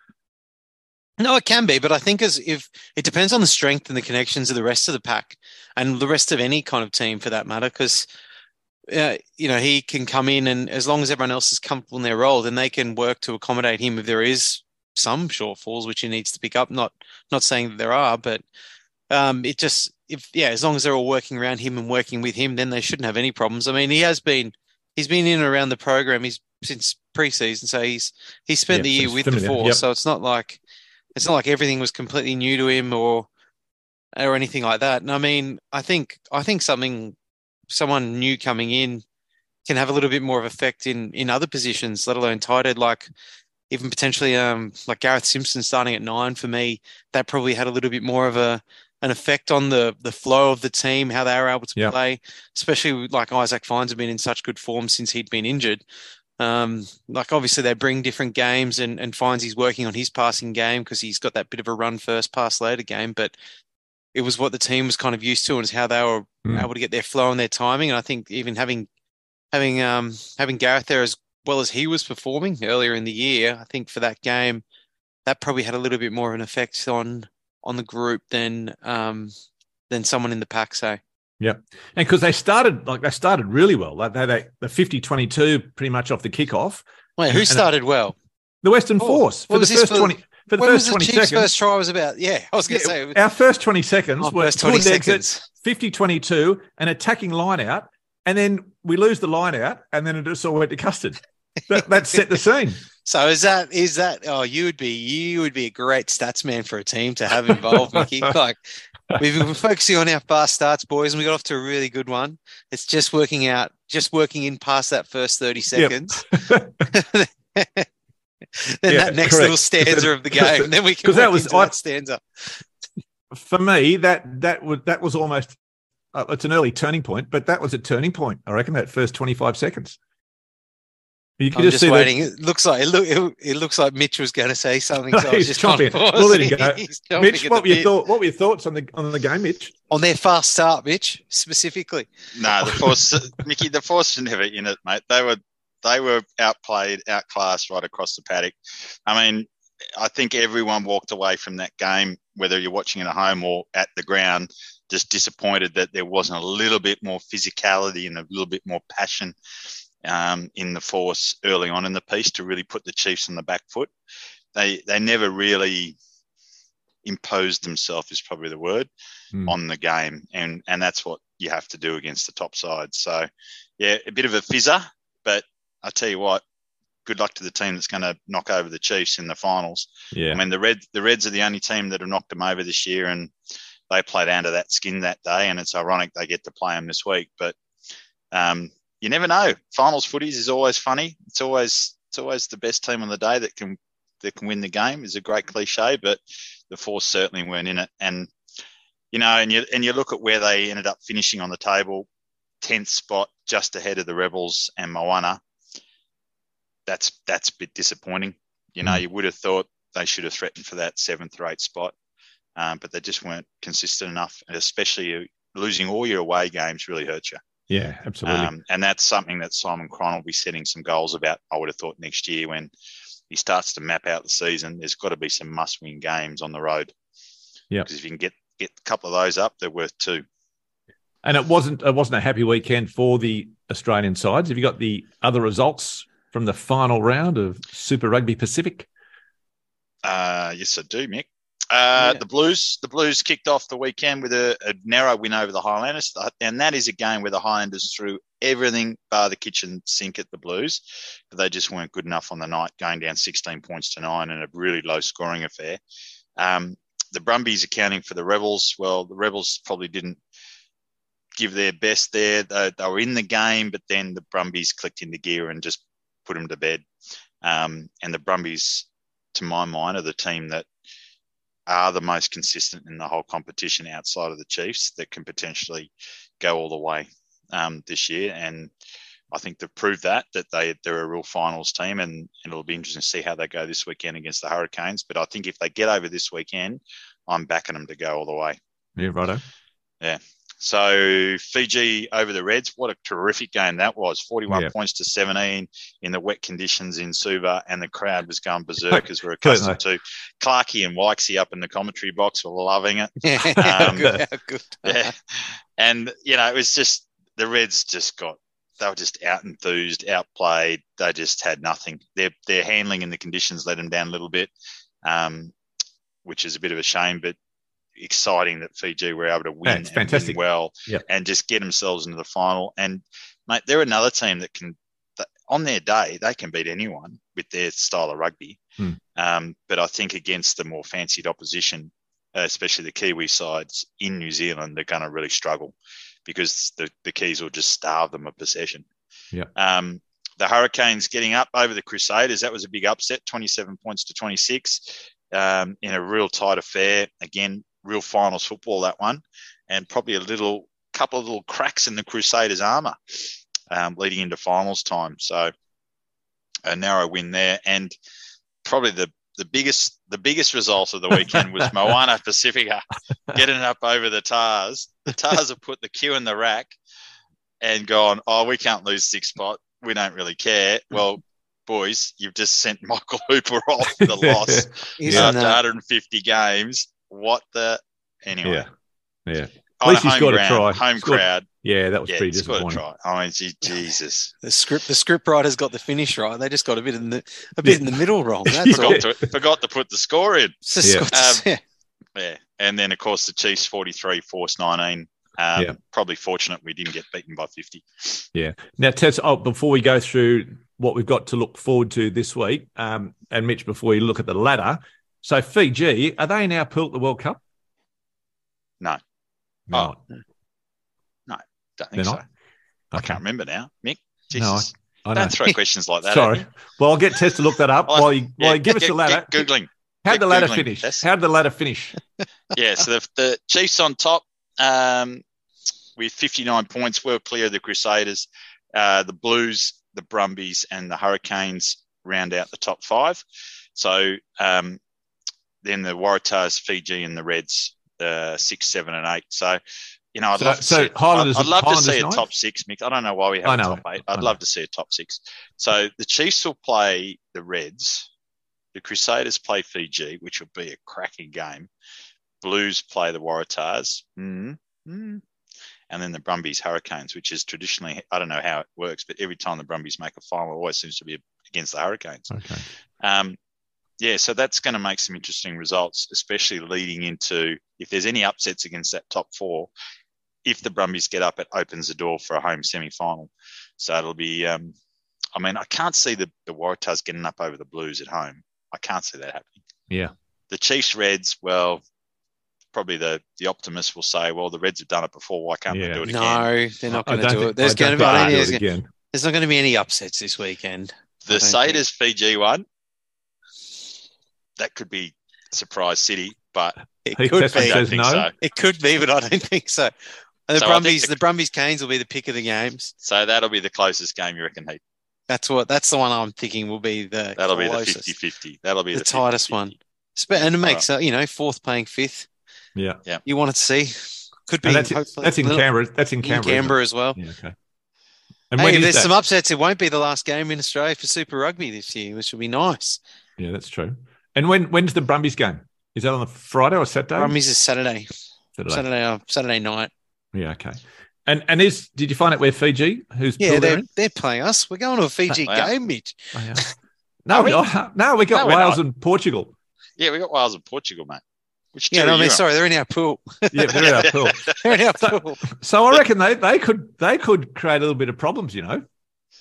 S5: No, it can be, but I think as if it depends on the strength and the connections of the rest of the pack and the rest of any kind of team for that matter. Because uh, you know he can come in and as long as everyone else is comfortable in their role, then they can work to accommodate him if there is some shortfalls which he needs to pick up. Not not saying that there are, but um, it just if yeah, as long as they're all working around him and working with him, then they shouldn't have any problems. I mean, he has been he's been in and around the program. He's since preseason, so he's he's spent
S2: Yeah,
S5: the year with the four,
S2: yep.
S5: So it's not like it's not like everything was completely new to him or or anything like that. And I mean, I think I think something someone new coming in can have a little bit more of effect in in other positions, let alone tighthead, like even potentially um like Gareth Simpson starting at nine for me, that probably had a little bit more of a an effect on the the flow of the team, how they were able to
S2: Yep.
S5: play, especially like Issak Fines have been in such good form since he'd been injured. Um, like obviously they bring different games and, and Fines he's working on his passing game because he's got that bit of a run first, pass later game. But it was what the team was kind of used to and is how they were
S2: Mm.
S5: able to get their flow and their timing. And I think even having having um having Gareth there as well as he was performing earlier in the year, I think for that game, that probably had a little bit more of an effect on on the group than um than someone in the pack say.
S2: And because they started like they started really well. Like they, they the 50-22 pretty much off the kickoff.
S5: Wait, who
S2: and-
S5: started well?
S2: The Western
S5: Oh,
S2: Force for the first
S5: for-
S2: 20 for the first
S5: the
S2: 20
S5: Chiefs'
S2: seconds.
S5: first try was about? Yeah, I was going to
S2: Yeah,
S5: say
S2: our first 20 seconds
S5: oh,
S2: were
S5: first 20
S2: good exits,
S5: seconds.
S2: 50 22, an attacking line out, and then we lose the line out, and then it just all went to custard. That, that set the scene.
S5: So is that is that oh you would be you would be a great stats man for a team to have involved, Mickey. Like we've been focusing on our fast starts, boys, and we got off to a really good one. It's just working out, just working in past that first 30 seconds. then
S2: Yeah,
S5: that next
S2: correct.
S5: little stanza of the game. Then we can
S2: that was-
S5: into
S2: I-
S5: that stanza.
S2: For me, that that was that was almost uh, it's an early turning point, but that was a turning point. I reckon that first 25 seconds. You could
S5: I'm
S2: just,
S5: just
S2: see the-
S5: waiting. It looks like it, look, it, it looks like Mitch was going to say something. So I was
S2: He's
S5: just kind of
S2: chomping. We'll let go.
S5: He's
S2: Mitch, what were your thought? What were your thoughts on the on the game, Mitch?
S5: on their fast start, Mitch, specifically?
S3: No, the force, Mickey, the force didn't have it in it, mate. They were they were outplayed, outclassed right across the paddock. I mean, I think everyone walked away from that game, whether you're watching it at home or at the ground, just disappointed that there wasn't a little bit more physicality and a little bit more passion um, in the force early on in the piece to really put the Chiefs on the back foot. They they never really imposed themselves is probably the word
S2: Hmm.
S3: on the game, and and that's what you have to do against the top side. So, yeah, a bit of a fizzer, but I tell you what, good luck to the team that's going to knock over the Chiefs in the finals.
S2: Yeah.
S3: I mean, the Reds the Reds are the only team that have knocked them over this year, and they played under that skin that day, and it's ironic they get to play them this week, but. Um, you never know. Finals footies is always funny. It's always it's always the best team on the day that can that can win the game. is a great cliche, but the Force certainly weren't in it. And you know, and you and you look at where they ended up finishing on the table, tenth spot, just ahead of the Rebels and Moana. That's that's a bit disappointing. You know,
S2: Mm.
S3: you would have thought they should have threatened for that seventh or eighth spot, um, but they just weren't consistent enough. And especially losing all your away games really hurts you.
S2: Yeah, absolutely.
S3: Um, and that's something that Simon Cron will be setting some goals about. I would have thought next year when he starts to map out the season, there's got to be some must-win games on the road.
S2: Yeah,
S3: because if you can get get a couple of those up, they're worth two.
S2: And it wasn't it wasn't a happy weekend for the Australian sides. Have you got the other results from the final round of Super Rugby Pacific?
S3: Uh, yes, I do, Mick. Uh, yeah. The Blues, the Blues kicked off the weekend with a, a, narrow win over the Highlanders, and that is a game where the Highlanders threw everything bar the kitchen sink at the Blues, but they just weren't good enough on the night, going down 16 points to nine in a really low scoring affair. Um, the Brumbies accounting for the Rebels. Well, the Rebels probably didn't give their best there. They, they were in the game, but then the Brumbies clicked into gear and just put them to bed. Um, and the Brumbies, to my mind, are the team that are the most consistent in the whole competition outside of the Chiefs that can potentially go all the way um, this year. And I think they've proved that that they they're a real finals team, and, and, it'll be interesting to see how they go this weekend against the Hurricanes. But I think if they get over this weekend, I'm backing them to go all the way.
S2: Yeah, righto.
S3: Yeah. So Fiji over the Reds, what a terrific game that was! Forty-one yeah. points to seventeen in the wet conditions in Suva, and the crowd was going berserk as we're accustomed to. Clarkey and Wykesy up in the commentary box were loving it.
S5: Yeah, um, good, good.
S3: yeah, and you know it was just the Reds just got they were just out enthused, outplayed. They just had nothing. Their their handling and the conditions let them down a little bit, um, which is a bit of a shame. But exciting that Fiji were able to win,
S2: fantastic.
S3: Win well
S2: yep.
S3: and just get themselves into the final. And mate, they're another team that can, on their day, they can beat anyone with their style of rugby.
S2: Hmm.
S3: Um, but I think against the more fancied opposition, uh, especially the Kiwi sides in New Zealand, they're going to really struggle because the, the Keys will just starve them of possession.
S2: Yeah.
S3: Um, the Hurricanes getting up over the Crusaders, that was a big upset, 27 points to 26 um, in a real tight affair. Again, real finals football that one, and probably a little couple of little cracks in the Crusaders' armour um, leading into finals time. So a narrow win there, and probably the the biggest the biggest result of the weekend was Moana Pacifica getting up over the Tahs. The Tahs have put the cue in the rack and gone, oh, we can't lose six spot. We don't really care. Well, boys, you've just sent Michael Hooper off with a loss after 150 games what the anyway?
S2: Yeah, yeah.
S3: At least he's got to try. Home
S2: scored,
S3: crowd.
S2: Yeah, that was yeah, pretty disappointing.
S3: Got to try. I mean, Jesus.
S5: The script, the script writers got the finish right. They just got a bit in the a bit in the middle wrong. That's
S3: forgot, to, forgot to put the score in.
S5: Yeah. Um,
S3: yeah. yeah, and then of course the Chiefs forty three, Force nineteen. Um, yeah. Probably fortunate we didn't get beaten by 50.
S2: Yeah. Now, Tess, oh, before we go through what we've got to look forward to this week, um, and Mitch, before we look at the ladder, so Fiji, are they now pool at the World Cup?
S3: No.
S2: No.
S3: Oh. No, don't think so. I can't remember now. Mick, Jesus. No, I, I don't throw questions like that.
S2: Sorry. Well, I'll get Tess to look that up while you, yeah, while you give
S3: get,
S2: us the ladder.
S3: Get Googling.
S2: How'd the ladder finish? Tess. How did the ladder finish?
S3: yeah, so the, the Chiefs on top um, with 59 points, well clear of the Crusaders. Uh, the Blues, the Brumbies, and the Hurricanes round out the top five. So um, then the Waratahs, Fiji, and the Reds, uh, six, seven, and eight. So, you know, I'd
S2: so,
S3: love to
S2: so
S3: see,
S2: Highlanders,
S3: I'd, I'd love
S2: Highlanders
S3: to see a
S2: ninth?
S3: top six, Mick. I don't know why we have a top eight. I'd love to see a top six. So the Chiefs will play the Reds. The Crusaders play Fiji, which will be a cracking game. Blues play the Waratahs. Mm, mm. And then the Brumbies Hurricanes, which is traditionally, I don't know how it works, but every time the Brumbies make a final, it always seems to be against the Hurricanes.
S2: Okay.
S3: Um, yeah, so that's going to make some interesting results, especially leading into if there's any upsets against that top four. If the Brumbies get up, it opens the door for a home semi final. So it'll be, um, I mean, I can't see the, the Waratahs getting up over the Blues at home. I can't see that happening.
S2: Yeah.
S3: The Chiefs Reds, well, probably the the optimist will say, well, the Reds have done it before. Why can't
S2: Yeah.
S3: they do it again?
S5: No, they're not going to
S2: don't
S5: do
S2: think-
S5: it. There's going to be
S2: think
S5: there's,
S2: it again.
S5: there's not going to be any upsets this weekend.
S3: The
S5: don't think.
S3: Saders Fiji one, that could be surprise city, but
S5: It
S2: Heath
S5: could
S2: Tessmann
S3: I
S5: be.
S3: don't think
S2: no.
S3: so.
S5: It could be, but I don't think so. And the
S3: So
S5: Brumbies,
S3: the-
S5: the Brumbies Canes will be the pick of the games.
S3: So that'll be the closest game you reckon, Heath.
S5: That's what. That's the one I'm thinking will be the
S3: That'll be the
S5: closest,
S3: 50-50. That'll be
S5: the,
S3: the,
S5: tightest
S3: 50-50.
S5: one. Spe- And it makes uh, you know fourth playing fifth.
S2: Yeah. Yeah.
S5: You want to see. Could be.
S2: And that's,
S5: hopefully
S2: that's in
S5: little-
S2: Canberra. That's in
S5: in
S2: Canberra. isn't?
S5: Canberra as well.
S2: Yeah, okay. And
S5: Hey, if there's
S2: that?
S5: some upsets. It won't be the last game in Australia for Super Rugby this year, which will be nice.
S2: Yeah, that's true. And when when's the Brumbies game? Is that on the Friday or Saturday?
S5: Brumbies is Saturday,
S2: Saturday.
S5: Saturday, uh, Saturday night.
S2: Yeah, okay. And and is did you find out where Fiji? Who's
S5: Yeah,
S2: they're
S5: they're
S2: in?
S5: they're playing us. We're going to a Fiji
S3: Wow.
S5: game, Mitch.
S2: Oh, yeah. No, we,
S3: we?
S2: no, we got
S3: No,
S2: Wales and Portugal.
S3: Yeah, we got Wales and Portugal, mate. Which
S5: Yeah, no, I mean,
S3: you
S5: sorry, they're in our pool.
S2: Yeah, they're in our pool.
S5: they're in our
S2: So-
S5: pool
S2: So I reckon they, they could they could create a little bit of problems, you know.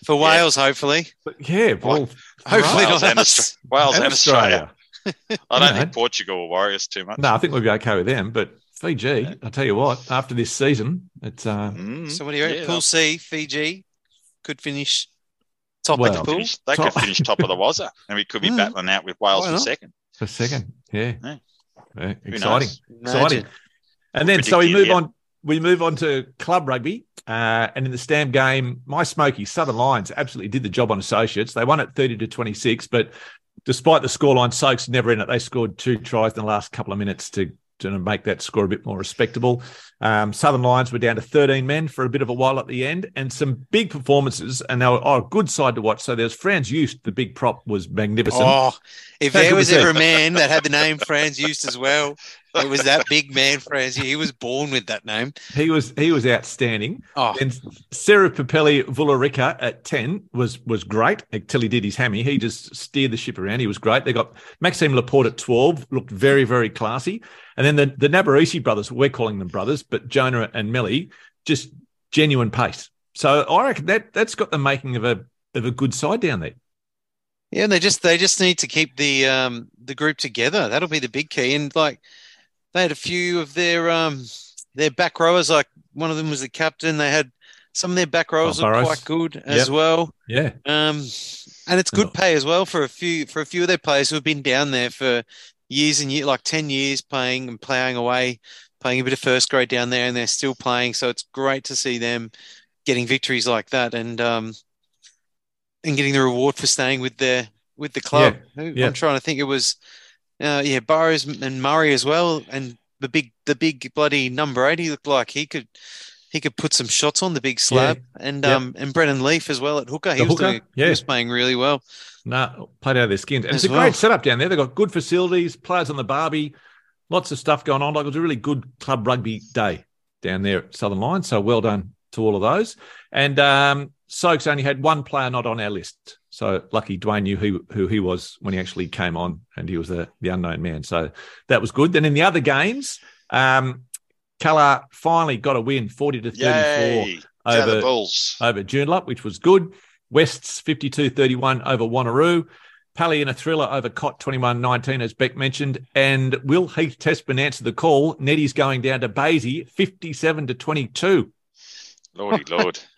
S5: for
S3: Yeah.
S5: Wales, hopefully.
S2: But yeah, well,
S5: Hopefully
S3: Wales
S5: not
S3: and,
S5: us.
S3: Austra- Wales and, Australia. I don't
S2: You know.
S3: think Portugal will worry us too much.
S2: No, I think we'll be okay with them. But Fiji,
S3: Yeah.
S2: I'll tell you what, after this season, it's uh,
S3: Mm.
S5: So what do you reckon?
S3: Yeah,
S5: pool C, Fiji could finish top
S2: Well,
S5: of the pool.
S3: finish- they
S2: Top-
S3: could finish top of the Wazza, and we could be
S5: Mm.
S3: battling out with Wales for second.
S2: For second. Yeah,
S3: Yeah.
S2: Yeah, exciting. Exciting. And then so we move
S3: it, yeah.
S2: on. We move on to club rugby, uh, and in the Stam game, my Smoky Southern Lions absolutely did the job on Associates. They won it thirty to twenty six, but despite the scoreline, Soaks never in it. They scored two tries in the last couple of minutes to to make that score a bit more respectable. Um, Southern Lions were down to 13 men for a bit of a while at the end, and some big performances, and they were oh, a good side to watch. So there's Franz Just, the big prop, was magnificent.
S5: Oh, if there was
S2: was
S5: ever a man that had the name Franz Eust as well, it was that big man Franz. He was born with that name.
S2: He was he was outstanding.
S5: Oh,
S2: And Sarah Papelli Vularica at 10 was was great until he did his hammy. He just steered the ship around. He was great. They got Maxime Laporte at 12, looked very, very classy. And then the, the Nabarisi brothers, we're calling them brothers, but Jonah and Melly, just genuine pace. So I reckon that that's got the making of a of a good side down there.
S5: yeah. and They just they just need to keep the um the group together. That'll be the big key. And like they had a few of their um their back rowers. Like one of them was the captain. They had some of their back rowers
S2: Oh,
S5: look quite good as
S2: Yep.
S5: well.
S2: Yeah.
S5: Um, and it's good pay as well for a few for a few of their players who have been down there for years and years, like ten years, playing and ploughing away, playing a bit of first grade down there, and they're still playing. So it's great to see them getting victories like that, and um, and getting the reward for staying with their with the club. Who-
S2: yeah.
S5: I'm trying to think. It was, uh, yeah, Burrows and Murray as well, and the big the big bloody number eight. He looked like he could. He could put some shots on the big slab, and
S2: Yeah.
S5: um, and Brennan Leaf as well at hooker. He
S2: The
S5: was
S2: hooker,
S5: doing,
S2: yeah.
S5: he was playing really well.
S2: No, played out of their skins. And it's a
S5: well.
S2: great setup down there. They've got good facilities, players on the Barbie, lots of stuff going on. Like it was a really good club rugby day down there at Southern Line. So well done to all of those. And um, Soaks only had one player not on our list. So lucky Dwayne knew who, who he was when he actually came on, and he was the, the unknown man. So that was good. Then in the other games, um, finally got a win, 40 to 34
S3: Yay! Over
S2: over
S3: Bulls.
S2: over Joondalup, which was good. West's 52-31 over Wanneroo. Pally in a thriller over Cot 21-19, as Bec mentioned. And Will Heath Tessmann answered the call. Nettie's going down to Basie, 57 to 22.
S3: Lordy Lord.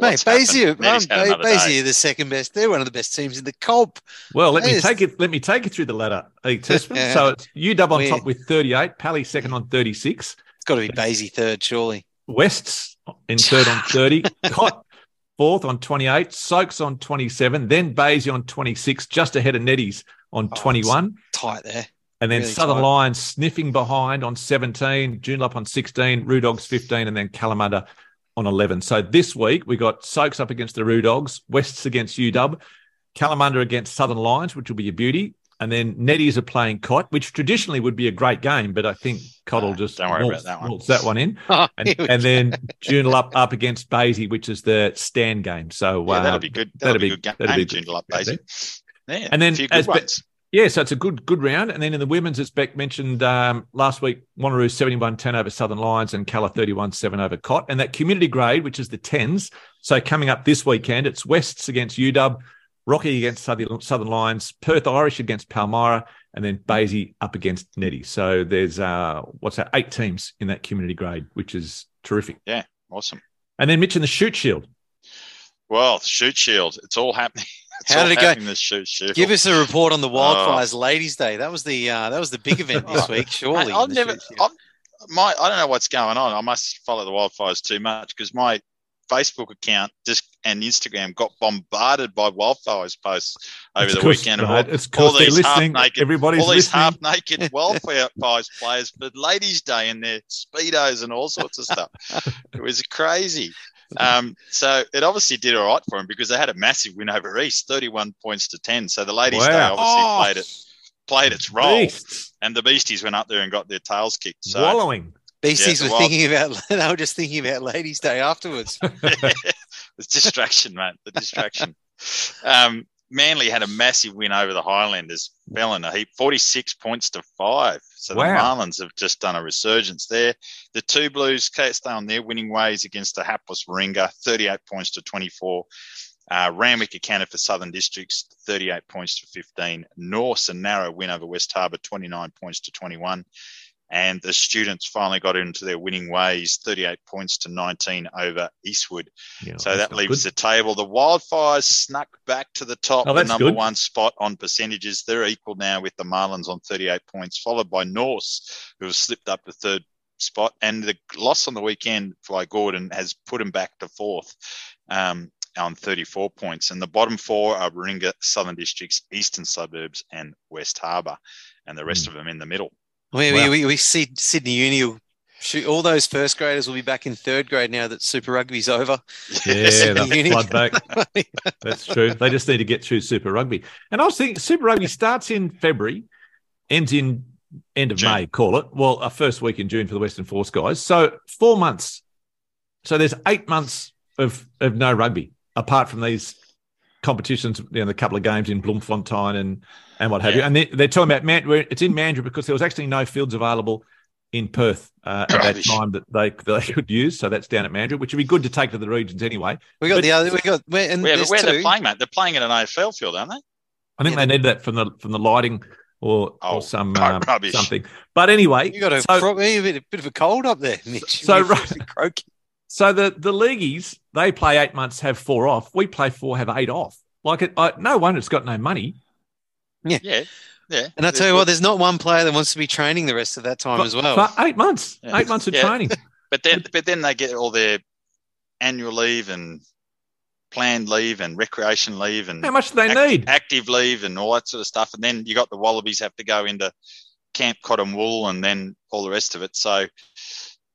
S5: Mate,
S3: What's happened?
S5: Basie, um,
S3: Nettie's had another day.
S5: Basie are the second best. They're one of the best teams in the comp.
S2: Well, let me
S5: Yes.
S2: take it. Let me take it through the ladder, Heath Tessmann. so it's UW on
S5: Where?
S2: top with 38, Pally second on 36,
S5: It's got to be Basie third, surely.
S2: West's in third on 30, Cot fourth on 28, Soaks on 27, then Basie on 26, just ahead of Nettie's on
S5: Oh,
S2: 21.
S5: Tight there.
S2: And then
S5: Really
S2: Southern
S5: tight.
S2: Lions sniffing behind on 17, Joondalup on 16, Roo Dogs 15, and then Kalamunda on 11. So this week we got Soaks up against the Roo Dogs, Wests against UW, Kalamunda against Southern Lions, which will be a beauty. And then Netties are playing Cot, which traditionally would be a great game, but I think Cot will just
S3: don't worry
S2: waltz-
S3: about that one.
S2: waltz that one in.
S5: Oh,
S2: And, and then Joondalup up up against Basie, which is the stand game. So
S3: Yeah,
S2: uh,
S3: that'll be good. That'll,
S2: that'll
S3: be
S2: be-
S3: good game.
S2: that'll be
S3: Joondalup
S2: good.
S3: Basie. Yeah,
S2: And then as
S3: good
S2: Be-
S3: ones.
S2: Yeah, so it's a good good round. And then in the women's, as Bec mentioned um, last week, Wanneroo 71 10 over Southern Lions and Cala 31 7 over Cot. And that community grade, which is the 10s. So coming up this weekend, it's Wests against UW, Rocky against Southern Southern Lions, Perth Irish against Palmyra, and then Basie up against Nettie. So there's, uh, what's that, eight teams in that community grade, which is terrific.
S3: Yeah, awesome.
S2: And then Mitch in the Shute Shield.
S3: Well, the Shute Shield. It's all happening. It's
S5: How did it go?
S3: happening, This Shute Shield.
S5: Give us a report on the
S3: Oh.
S5: Wildfires Ladies' Day. That was the uh, that was the big event this week, surely.
S3: I've never. I'm, my, I don't know what's going on. I must follow the wildfires too much because my Facebook account just and Instagram got bombarded by wildfires posts over
S2: It's
S3: the
S2: 'cause-
S3: weekend. of
S2: mate,
S3: all,
S2: it's 'cause
S3: all these
S2: listening.
S3: half-naked,
S2: Everybody's
S3: all these half-naked wildfires players for Ladies' Day and their speedos and all sorts of stuff. it was crazy. Um, so it obviously did all right for them because they had a massive win over East, thirty-one points to ten. So the Ladies' Day
S2: Wow.
S3: obviously
S2: Oh.
S3: played it played its role,
S2: Beasts.
S3: and the Beasties went up there and got their tails kicked. So
S2: Wallowing.
S5: Beasties
S3: Yeah,
S5: were
S3: well-
S5: thinking about. They were just thinking about Ladies' Day afterwards.
S3: it's distraction, mate. The distraction. Um, Manly had a massive win over the Highlanders. Fell in a heap, 46 points to five. So the
S2: Wow.
S3: Marlins have just done a resurgence there. The two Blues can't stay on their winning ways against the hapless Warringah, 38 points to 24. Uh, Randwick accounted for Southern Districts, 38 points to 15. Norse, a narrow win over West Harbour, 29 points to 21. And the students finally got into their winning ways, 38 points to 19 over Eastwood.
S2: Yeah,
S3: So that leaves
S2: good.
S3: the table. The Wildfires snuck back to the top,
S2: Oh,
S3: the number
S2: good.
S3: one spot on percentages. They're equal now with the Marlins on 38 points, followed by Norse, who have slipped up to third spot. And the loss on the weekend by Gordon has put him back to fourth um, on 34 points. And the bottom four are Warringah, Southern Districts, Eastern Suburbs, and West Harbour, and the rest
S2: Hmm.
S3: of them in the middle.
S5: We,
S2: Wow.
S5: we, we, see Sydney Uni. will shoot- All those first graders will be back in third grade now that Super Rugby's over.
S2: Yeah, they'll flood back. That's true. They just need to get through Super Rugby. And I was thinking Super Rugby starts in February, ends in end of
S3: June.
S2: May, call it. Well, a first week in June for the Western Force guys. So four months. So there's eight months of of no rugby, apart from these competitions, you know, the couple of games in Bloemfontein and and what have you. And they, they're talking about Man- where it's in Mandurah because there was actually no fields available in Perth uh, at that time that they they could use. So that's down at Mandurah, which would be good to take to the regions anyway.
S5: We got
S2: But-
S5: the other. We got where and
S3: Where,
S5: there's
S3: where they're playing, mate? They're playing in an AFL field, aren't they?
S2: I think
S5: Yeah,
S2: they need that from the from the lighting or
S3: Oh,
S2: or some um, something. But anyway,
S5: You got a,
S2: so,
S5: pro- a, bit, a bit of a cold up there, Mitch.
S2: So,
S5: You're
S2: right-
S5: croaky.
S2: So the the leagueies they play eight months, have four off. We play four, have eight off. Like it, I, no one it's got no money.
S3: Yeah, yeah. Yeah.
S5: And I tell you what, there's not one player that wants to be training the rest of that time
S2: But-
S5: as well.
S2: For eight months,
S3: Yeah.
S2: eight months of
S3: Yeah.
S2: training.
S3: But then, but then they get all their annual leave and planned leave and recreation leave and
S2: How much do they
S3: act-
S2: need?
S3: active leave and all that sort of stuff. And then you got the Wallabies have to go into Camp Cotton Wool and then all the rest of it. So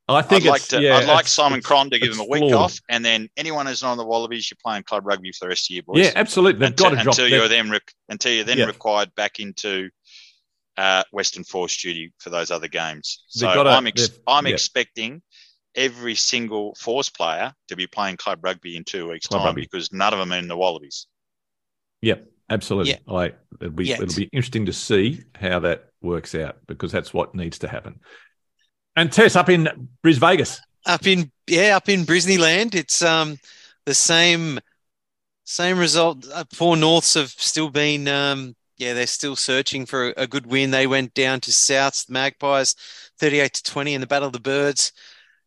S2: I think
S3: I'd like
S2: it's,
S3: to,
S2: yeah,
S3: I'd like
S2: it's-
S3: Simon
S2: it's-
S3: Cron to give
S2: it's
S3: them a week
S2: flawed.
S3: off, and then anyone who's not on the Wallabies, you're playing club rugby for the rest of your boys.
S2: Yeah, absolutely. They've
S3: until,
S2: got to drop.
S3: until
S2: their-
S3: you're then re- until you're then
S2: Yeah.
S3: required back into uh, Western Force duty for those other games. So
S2: gotta-
S3: I'm ex- I'm
S2: yeah.
S3: expecting every single Force player to be playing club rugby in two weeks'
S2: Club
S3: time
S2: rugby.
S3: because none of them are in the Wallabies.
S2: Yep, absolutely.
S5: Yeah.
S2: I, it'll be
S5: Yet.
S2: it'll be interesting to see how that works out because that's what needs to happen. And Tess up in Bris Vegas.
S5: up in yeah, up in Brisney land, it's um the same same result. Uh, Four Norths have still been um yeah, they're still searching for a, a good win. They went down to Souths Magpies, thirty-eight to twenty in the Battle of the Birds.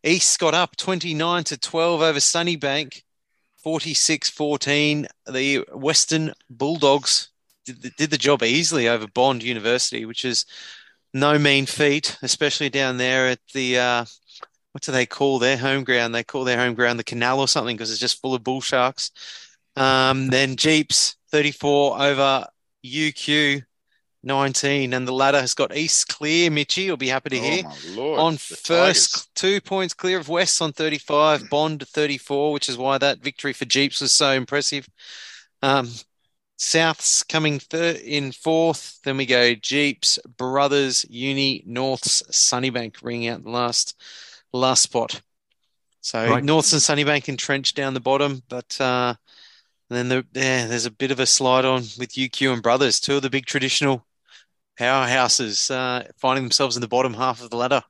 S5: East got up twenty-nine to twelve over Sunnybank, 46-14. The Western Bulldogs did the, did the job easily over Bond University, which is no mean feat, especially down there at the uh, what do they call their home ground? They call their home ground the canal or something because it's just full of bull sharks. Um, then GPS 34 over UQ 19, and the ladder has got East clear. Mitchy, you'll be happy to hear.
S3: Oh my lord!
S5: on
S3: the
S5: first,
S3: Tigers.
S5: two points clear of West on 35, Bond 34, which is why that victory for GPS was so impressive. Um, Souths coming third in fourth. Then we go GPS, Brothers, Uni, Norths, Sunnybank ringing out the last last spot. So
S2: Right.
S5: Norths and Sunnybank entrenched down the bottom, but uh, then the, yeah, there's a bit of a slide on with UQ and Brothers, two of the big traditional powerhouses uh, finding themselves in the bottom half of the ladder.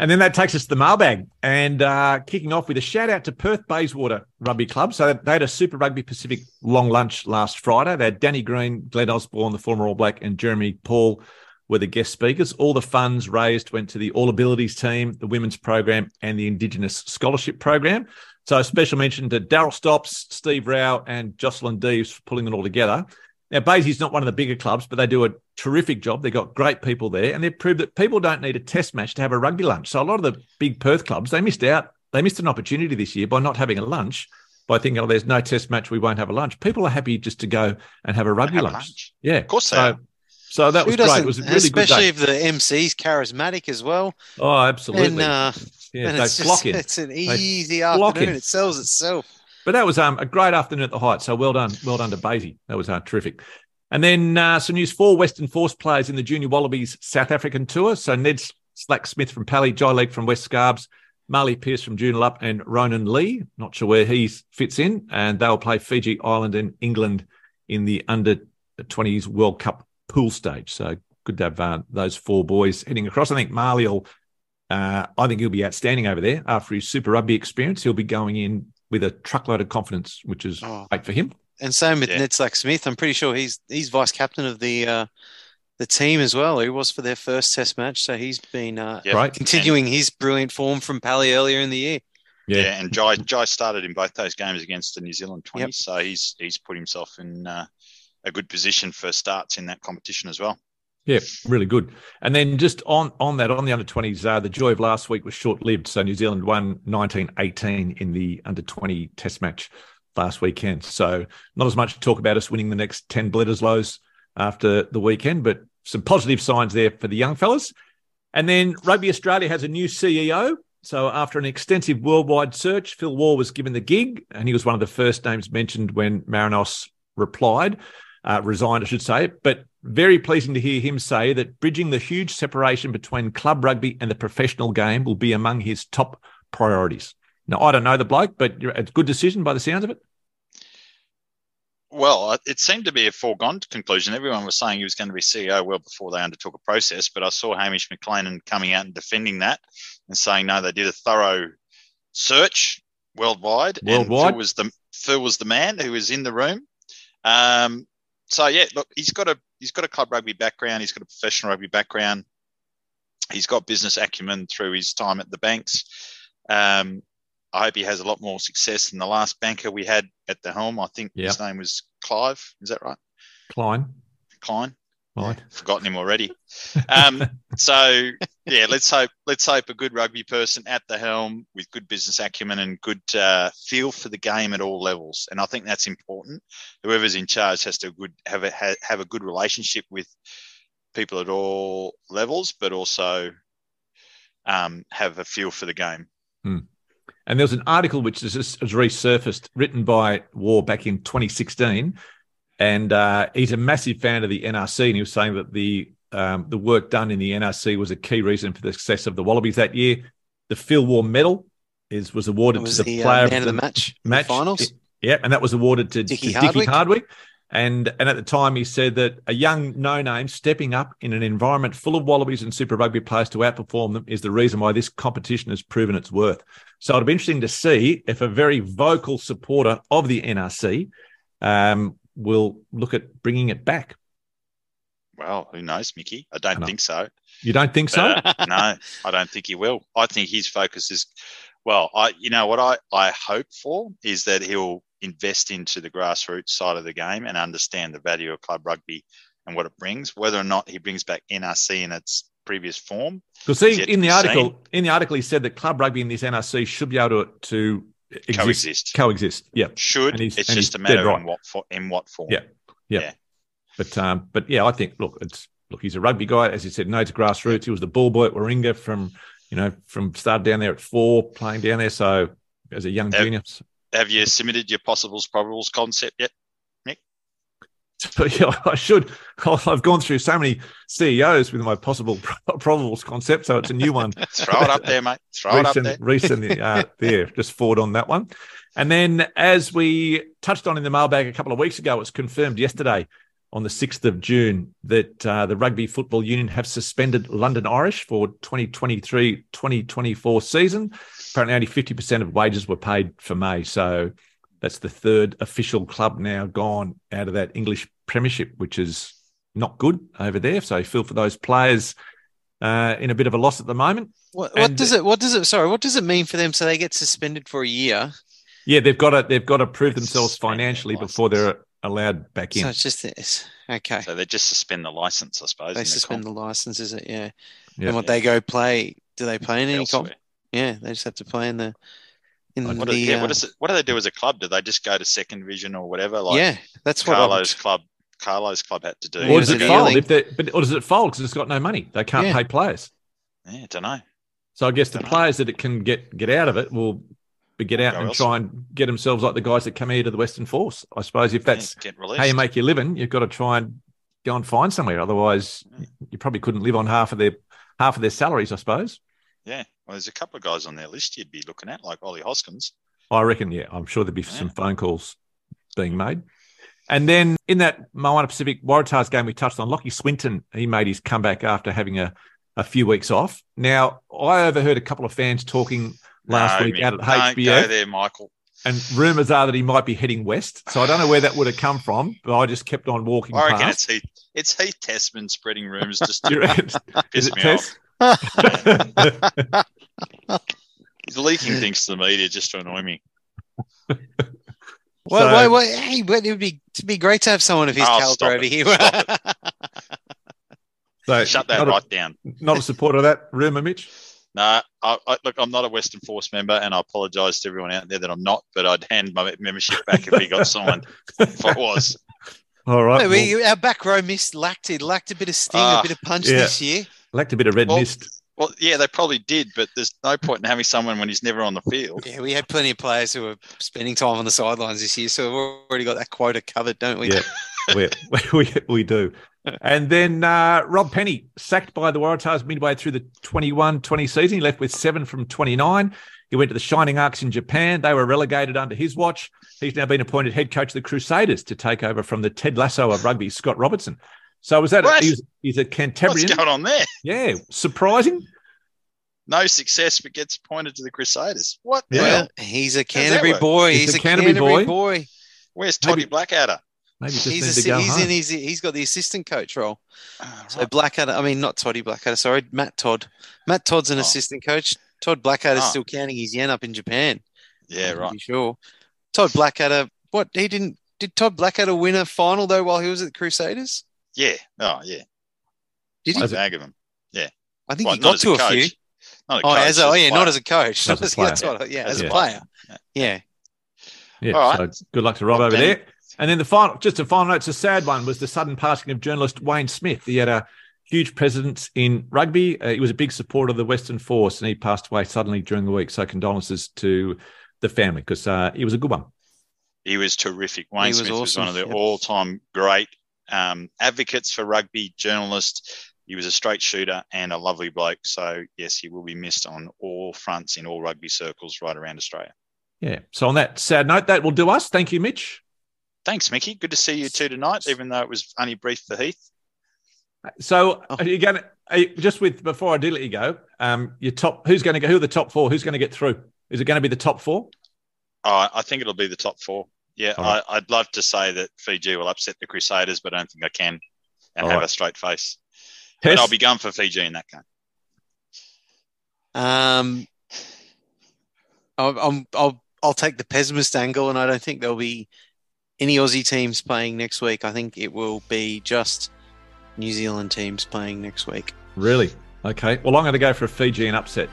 S2: And then that takes us to the mailbag and uh, kicking off with a shout out to Perth Bayswater Rugby Club. So they had a Super Rugby Pacific long lunch last Friday. They had Danny Green, Glen Osborne, the former All Black, and Jeremy Paul were the guest speakers. All the funds raised went to the All Abilities team, the women's program, and the Indigenous Scholarship program. So special mention to Daryl Stops, Steve Rao, and Jocelyn Deves for pulling it all together. Now, Basie's not one of the bigger clubs, but they do a terrific job. They've got great people there, and they've proved that people don't need a test match to have a rugby lunch. So a lot of the big Perth clubs, they missed out they missed an opportunity this year by not having a lunch. By thinking, oh, there's no test match, we won't have a lunch. People are happy just to go and have a rugby
S3: Have
S2: lunch.
S3: lunch.
S2: Yeah,
S3: Of course they
S2: so,
S3: are.
S2: so that
S5: Who
S2: was great. It was a really good
S5: especially if the MC's charismatic as well.
S2: Oh, absolutely.
S5: And, uh,
S2: yeah,
S5: and
S2: they
S5: it's,
S2: flock
S5: just,
S2: in.
S5: it's an easy
S2: flock
S5: afternoon. It sells itself.
S2: But that was um, a great afternoon at the Heights. So well done, well done to Beatty. That was uh, terrific. And then uh, some news: four Western Force players in the Junior Wallabies South African tour. So Ned Slack Smith from Pally, Jai Leg from West Scarbs, Marley Pierce from Joondalup, and Ronan Lee. Not sure where he fits in, and they'll play Fiji, Ireland and England in the under 20s World Cup pool stage. So good to have uh, those four boys heading across. I think Marley will. Uh, I think he'll be outstanding over there after his Super Rugby experience. He'll be going in with a truckload of confidence, which is
S5: Oh.
S2: great for him.
S5: And same with
S3: Yeah.
S5: Ned Slack Smith. I'm pretty sure he's he's vice captain of the uh, the team as well. He was for their first Test match, so he's been uh,
S3: Yeah.
S2: Right.
S5: continuing his brilliant form from Pally earlier in the year.
S2: Yeah.
S3: Yeah, and Jai Jai started in both those games against the New Zealand 20,
S5: Yep.
S3: so he's he's put himself in uh, a good position for starts in that competition as well.
S2: Yeah, really good. And then just on on that, on the under 20s, uh, the joy of last week was short lived. So New Zealand won 19 18 in the under 20 test match last weekend. So not as much talk about us winning the next 10 Bledisloes after the weekend, but some positive signs there for the young fellas. And then Rugby Australia has a new CEO. So after an extensive worldwide search, Phil Waugh was given the gig, and he was one of the first names mentioned when Marinos replied, uh, resigned, I should say. But very pleasing to hear him say that bridging the huge separation between club rugby and the professional game will be among his top priorities. Now, I don't know the bloke, but it's a good decision by the sounds of it.
S3: Well, it seemed to be a foregone conclusion. Everyone was saying he was going to be CEO well before they undertook a process, but I saw Hamish McLennan coming out and defending that and saying no, they did a thorough search worldwide. And
S2: Worldwide.
S3: Phil was the Phil was the man who was in the room. Um, so yeah, look, he's got a he's got a club rugby background. He's got a professional rugby background. He's got business acumen through his time at the banks. Um, I hope he has a lot more success than the last banker we had at the helm. I think
S2: Yeah.
S3: his name was Clive. Is that right?
S2: Klein,
S3: Klein.
S2: right?
S3: Forgotten him already. Um, so yeah, let's hope let's hope a good rugby person at the helm with good business acumen and good uh, feel for the game at all levels. And I think that's important. Whoever's in charge has to good have a ha, have a good relationship with people at all levels, but also um, have a feel for the game.
S2: And there was an article which has resurfaced, written by Waugh back in 2016, and uh, he's a massive fan of the NRC, and he was saying that the um, the work done in the NRC was a key reason for the success of the Wallabies that year. The Phil Waugh Medal is was awarded
S5: was
S2: to the,
S5: the,
S2: player
S5: uh, man of the match, in the
S2: match
S5: finals.
S2: Yeah, and that was awarded to
S5: Dickie
S2: to Dickie
S5: Hardwick.
S2: Hardwick. And and at the time he said that a young no name stepping up in an environment full of wallabies and super rugby players to outperform them is the reason why this competition has proven its worth. So it'll be interesting to see if a very vocal supporter of the NRC um, will look at bringing it back.
S3: Well, who knows, Mickey? I don't
S2: I
S3: think so.
S2: You don't think so?
S3: But, uh, no, I don't think he will. I think his focus is, well, I you know what I I hope for is that he'll invest into the grassroots side of the game and understand the value of club rugby and what it brings. Whether or not he brings back NRC in its previous form,
S2: Because
S3: yet
S2: in the article, in the article, he said that club rugby in this NRC should be able to, to exist,
S3: coexist.
S2: coexist. Yeah,
S3: Should
S2: And
S3: it's
S2: and
S3: just a matter
S2: right.
S3: in what for, in what form.
S2: Yeah. Yeah. But um, but yeah, I think look, it's look, he's a rugby guy, as you said, no knows grassroots. He was the ball boy at Warringah from you know from started down there at four, playing down there. So as a young genius,
S3: Have you submitted your possibles probables concept yet?
S2: so yeah, I should. I've gone through so many CEOs with my possible probables concept, so it's a new one.
S3: Throw it up there, mate. Throw it up there.
S2: recent, recent uh, there, just forward on that one. And then, as we touched on in the mailbag a couple of weeks ago, it was confirmed yesterday on the 6th of June that uh, the Rugby Football Union have suspended London Irish for 2023 2024 season. Apparently, only 50% of wages were paid for May. So that's the third official club now gone out of that English Premiership, which is not good over there. So I feel for those players uh, in a bit of a loss at the moment.
S5: What, what
S2: And-
S5: does it? What does it? Sorry, what does it mean for them? So they get suspended for a year.
S2: Yeah, they've got to they've got to prove themselves financially before they're allowed back in.
S5: So it's just this. Okay.
S3: So they just suspend the license, I suppose.
S5: they
S3: in the
S5: suspend the license, is it? Yeah.
S2: Yeah.
S5: And what they go play? Do they play in any comp? Yeah, they just have to play in the in
S3: What,
S5: the
S3: do, yeah,
S5: uh,
S3: what, it, what do they do as a club? Do they just go to second division or whatever? Like
S5: yeah, that's what I
S3: Carlo's club. Carlo's club had to do.
S2: Or does it fold? If they, but or does it fold because it's got no money? They can't
S5: Yeah.
S2: pay players.
S3: Yeah, don't know.
S2: So I guess the
S3: Dunno.
S2: players that it can get get out of it will be get out
S3: Go
S2: and
S3: elsewhere.
S2: try and get themselves like the guys that come here to the Western Force. I suppose if that's
S3: yeah, get released.
S2: how you make your living, you've got to try and go and find somewhere. Otherwise,
S3: Yeah.
S2: you probably couldn't live on half of their half of their salaries. I suppose.
S3: yeah, well, there's a couple of guys on their list you'd be looking at, like Ollie Hoskins.
S2: I reckon. Yeah, I'm sure there'd be
S3: Yeah.
S2: some phone calls being made. And then in that Moana Pacific Waratahs game we touched on, Lachie Swinton, he made his comeback after having a, a few weeks off. Now, I overheard a couple of fans talking last
S3: No,
S2: week out at
S3: don't go there, Michael.
S2: and rumours are that he might be heading west. So I don't know where that would have come from, but I just kept on walking
S3: I reckon
S2: past.
S3: it's Heath. It's Heath Tessmann spreading rumours just
S2: You
S3: to
S2: reckon-
S3: piss
S2: Is
S3: me
S2: Tess?
S3: off. He's leaking things to the media just to annoy me.
S5: Well,
S2: So-
S5: well, well, hey, but it would be to be great to have someone of his
S3: Oh,
S5: caliber over
S3: it.
S5: here.
S2: So
S3: Shut that right
S2: a,
S3: down.
S2: not a supporter of that rumour, Mitch.
S3: No, I, I, look, I'm not a Western Force member, and I apologise to everyone out there that I'm not. But I'd hand my membership back if he got signed. if I was,
S2: All right.
S5: No,
S2: well,
S5: we, our back row missed lacked it, lacked a bit of sting,
S3: Ah,
S5: a bit of punch
S2: yeah.
S5: this year.
S2: lacked a bit of red
S3: Well,
S2: mist.
S3: Well, yeah, they probably did, but there's no point in having someone when he's never on the field.
S5: Yeah, we had plenty of players who were spending time on the sidelines this year, so we've already got that quota covered, don't we?
S2: Yeah, we, we, we do. And then uh, Rob Penney, sacked by the Waratahs midway through the 21 20 season. He left with seven from 29. He went to the Shining Arcs in Japan. They were relegated under his watch. He's now been appointed head coach of the Crusaders to take over from the Ted Lasso of rugby, Scott Robertson. So was that
S3: What?
S2: he's, he's a
S3: What's
S2: Cantabrian?
S3: going on there?
S2: Yeah, surprising.
S3: No success, but gets appointed to the Crusaders. What?
S2: Yeah.
S5: Well, he's a
S3: that
S5: Canterbury boy.
S2: He's
S5: He's,
S2: a
S5: a
S2: Canterbury
S5: Canterbury,
S2: boy.
S5: boy.
S3: Where's Toddy
S2: Maybe-
S3: Blackadder?
S2: Maybe just
S5: He's,
S2: need
S5: a,
S2: to go
S5: he's in. He's, he's got the assistant coach role.
S3: Ah,
S5: So. Blackadder. I mean, not Toddy Blackadder. Sorry, Matt Todd. Matt Todd's an
S3: Oh.
S5: assistant coach. Todd Blackadder's
S3: Oh.
S5: still counting his yen up in Japan.
S3: Yeah,
S5: I'm
S3: right.
S5: Sure. Todd Blackadder. What he didn't? Did Todd Blackadder win a final though while he was at the Crusaders?
S3: Yeah. Oh, yeah.
S5: Did he?
S2: As a-
S3: Bag of them. Yeah.
S5: I think
S3: Well,
S5: he got to
S3: a
S5: a
S3: coach.
S5: few.
S3: Not a
S5: Oh,
S3: coach,
S5: as a, oh
S3: as a
S5: yeah, not as a coach.
S2: As a
S5: That's
S2: player.
S5: what I- yeah,
S3: As
S5: as
S3: a
S5: a
S3: player.
S5: player. Yeah.
S2: Yeah,
S3: All right.
S2: so good luck to Rob
S3: Well,
S2: over
S3: Penney.
S2: there. And then the final, just a final note, it's a sad one, was the sudden passing of journalist Wayne Smith. He had a huge presence in rugby. Uh, he was a big supporter of the Western Force, and he passed away suddenly during the week. So condolences to the family because uh, he was a good one.
S3: He was terrific. Wayne
S5: was
S3: Smith was
S5: awesome,
S3: one of the
S5: yep.
S3: all-time great um, advocates for rugby, journalist. He was a straight shooter and a lovely bloke. So yes, he will be missed on all fronts in all rugby circles right around Australia.
S2: Yeah. So on that sad note, that will do us. Thank you, Mitch.
S3: Thanks, Mickey. Good to see you too tonight, even though it was only brief for Heath.
S2: So
S5: Oh.
S2: are you going to just with before I do let you go? Um, your top who's going to go? Who are the top four? Who's going to get through? Is it going to be the top four?
S3: Uh, I think it'll be the top four. Yeah,
S2: All right.
S3: I, I'd love to say that Fiji will upset the Crusaders, but I don't think I can and
S2: All
S3: have
S2: right.
S3: a straight face.
S2: Tess?
S3: But I'll be going for Fiji in that game.
S5: Um, I'll, I'm, I'll I'll take the pessimist angle, and I don't think there'll be any Aussie teams playing next week. I think it will be just New Zealand teams playing next week.
S2: Really? Okay. Well, I'm going to go for a Fijian upset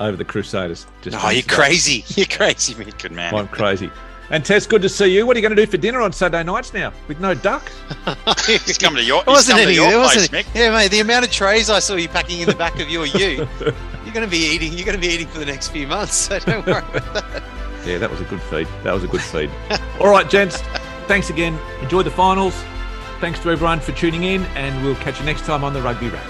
S2: over the Crusaders. Just
S5: oh, you're crazy! You're crazy, man.
S3: Good man.
S2: I'm crazy. And Tess, good to see you. What are you going to do for dinner on Saturday nights now with no duck?
S3: He's coming to your,
S5: wasn't
S3: coming to
S5: any.
S3: your
S5: There
S3: place,
S5: wasn't.
S3: Mick.
S5: Yeah, mate. The amount of trays I saw you packing in the back of your U, you're going to be eating. You're going to be eating for the next few months. So don't worry. about that.
S2: Yeah, that was a good feed. That was a good feed. All right, gents. Thanks again. Enjoy the finals. Thanks to everyone for tuning in, and we'll catch you next time on the Rugby Wrap.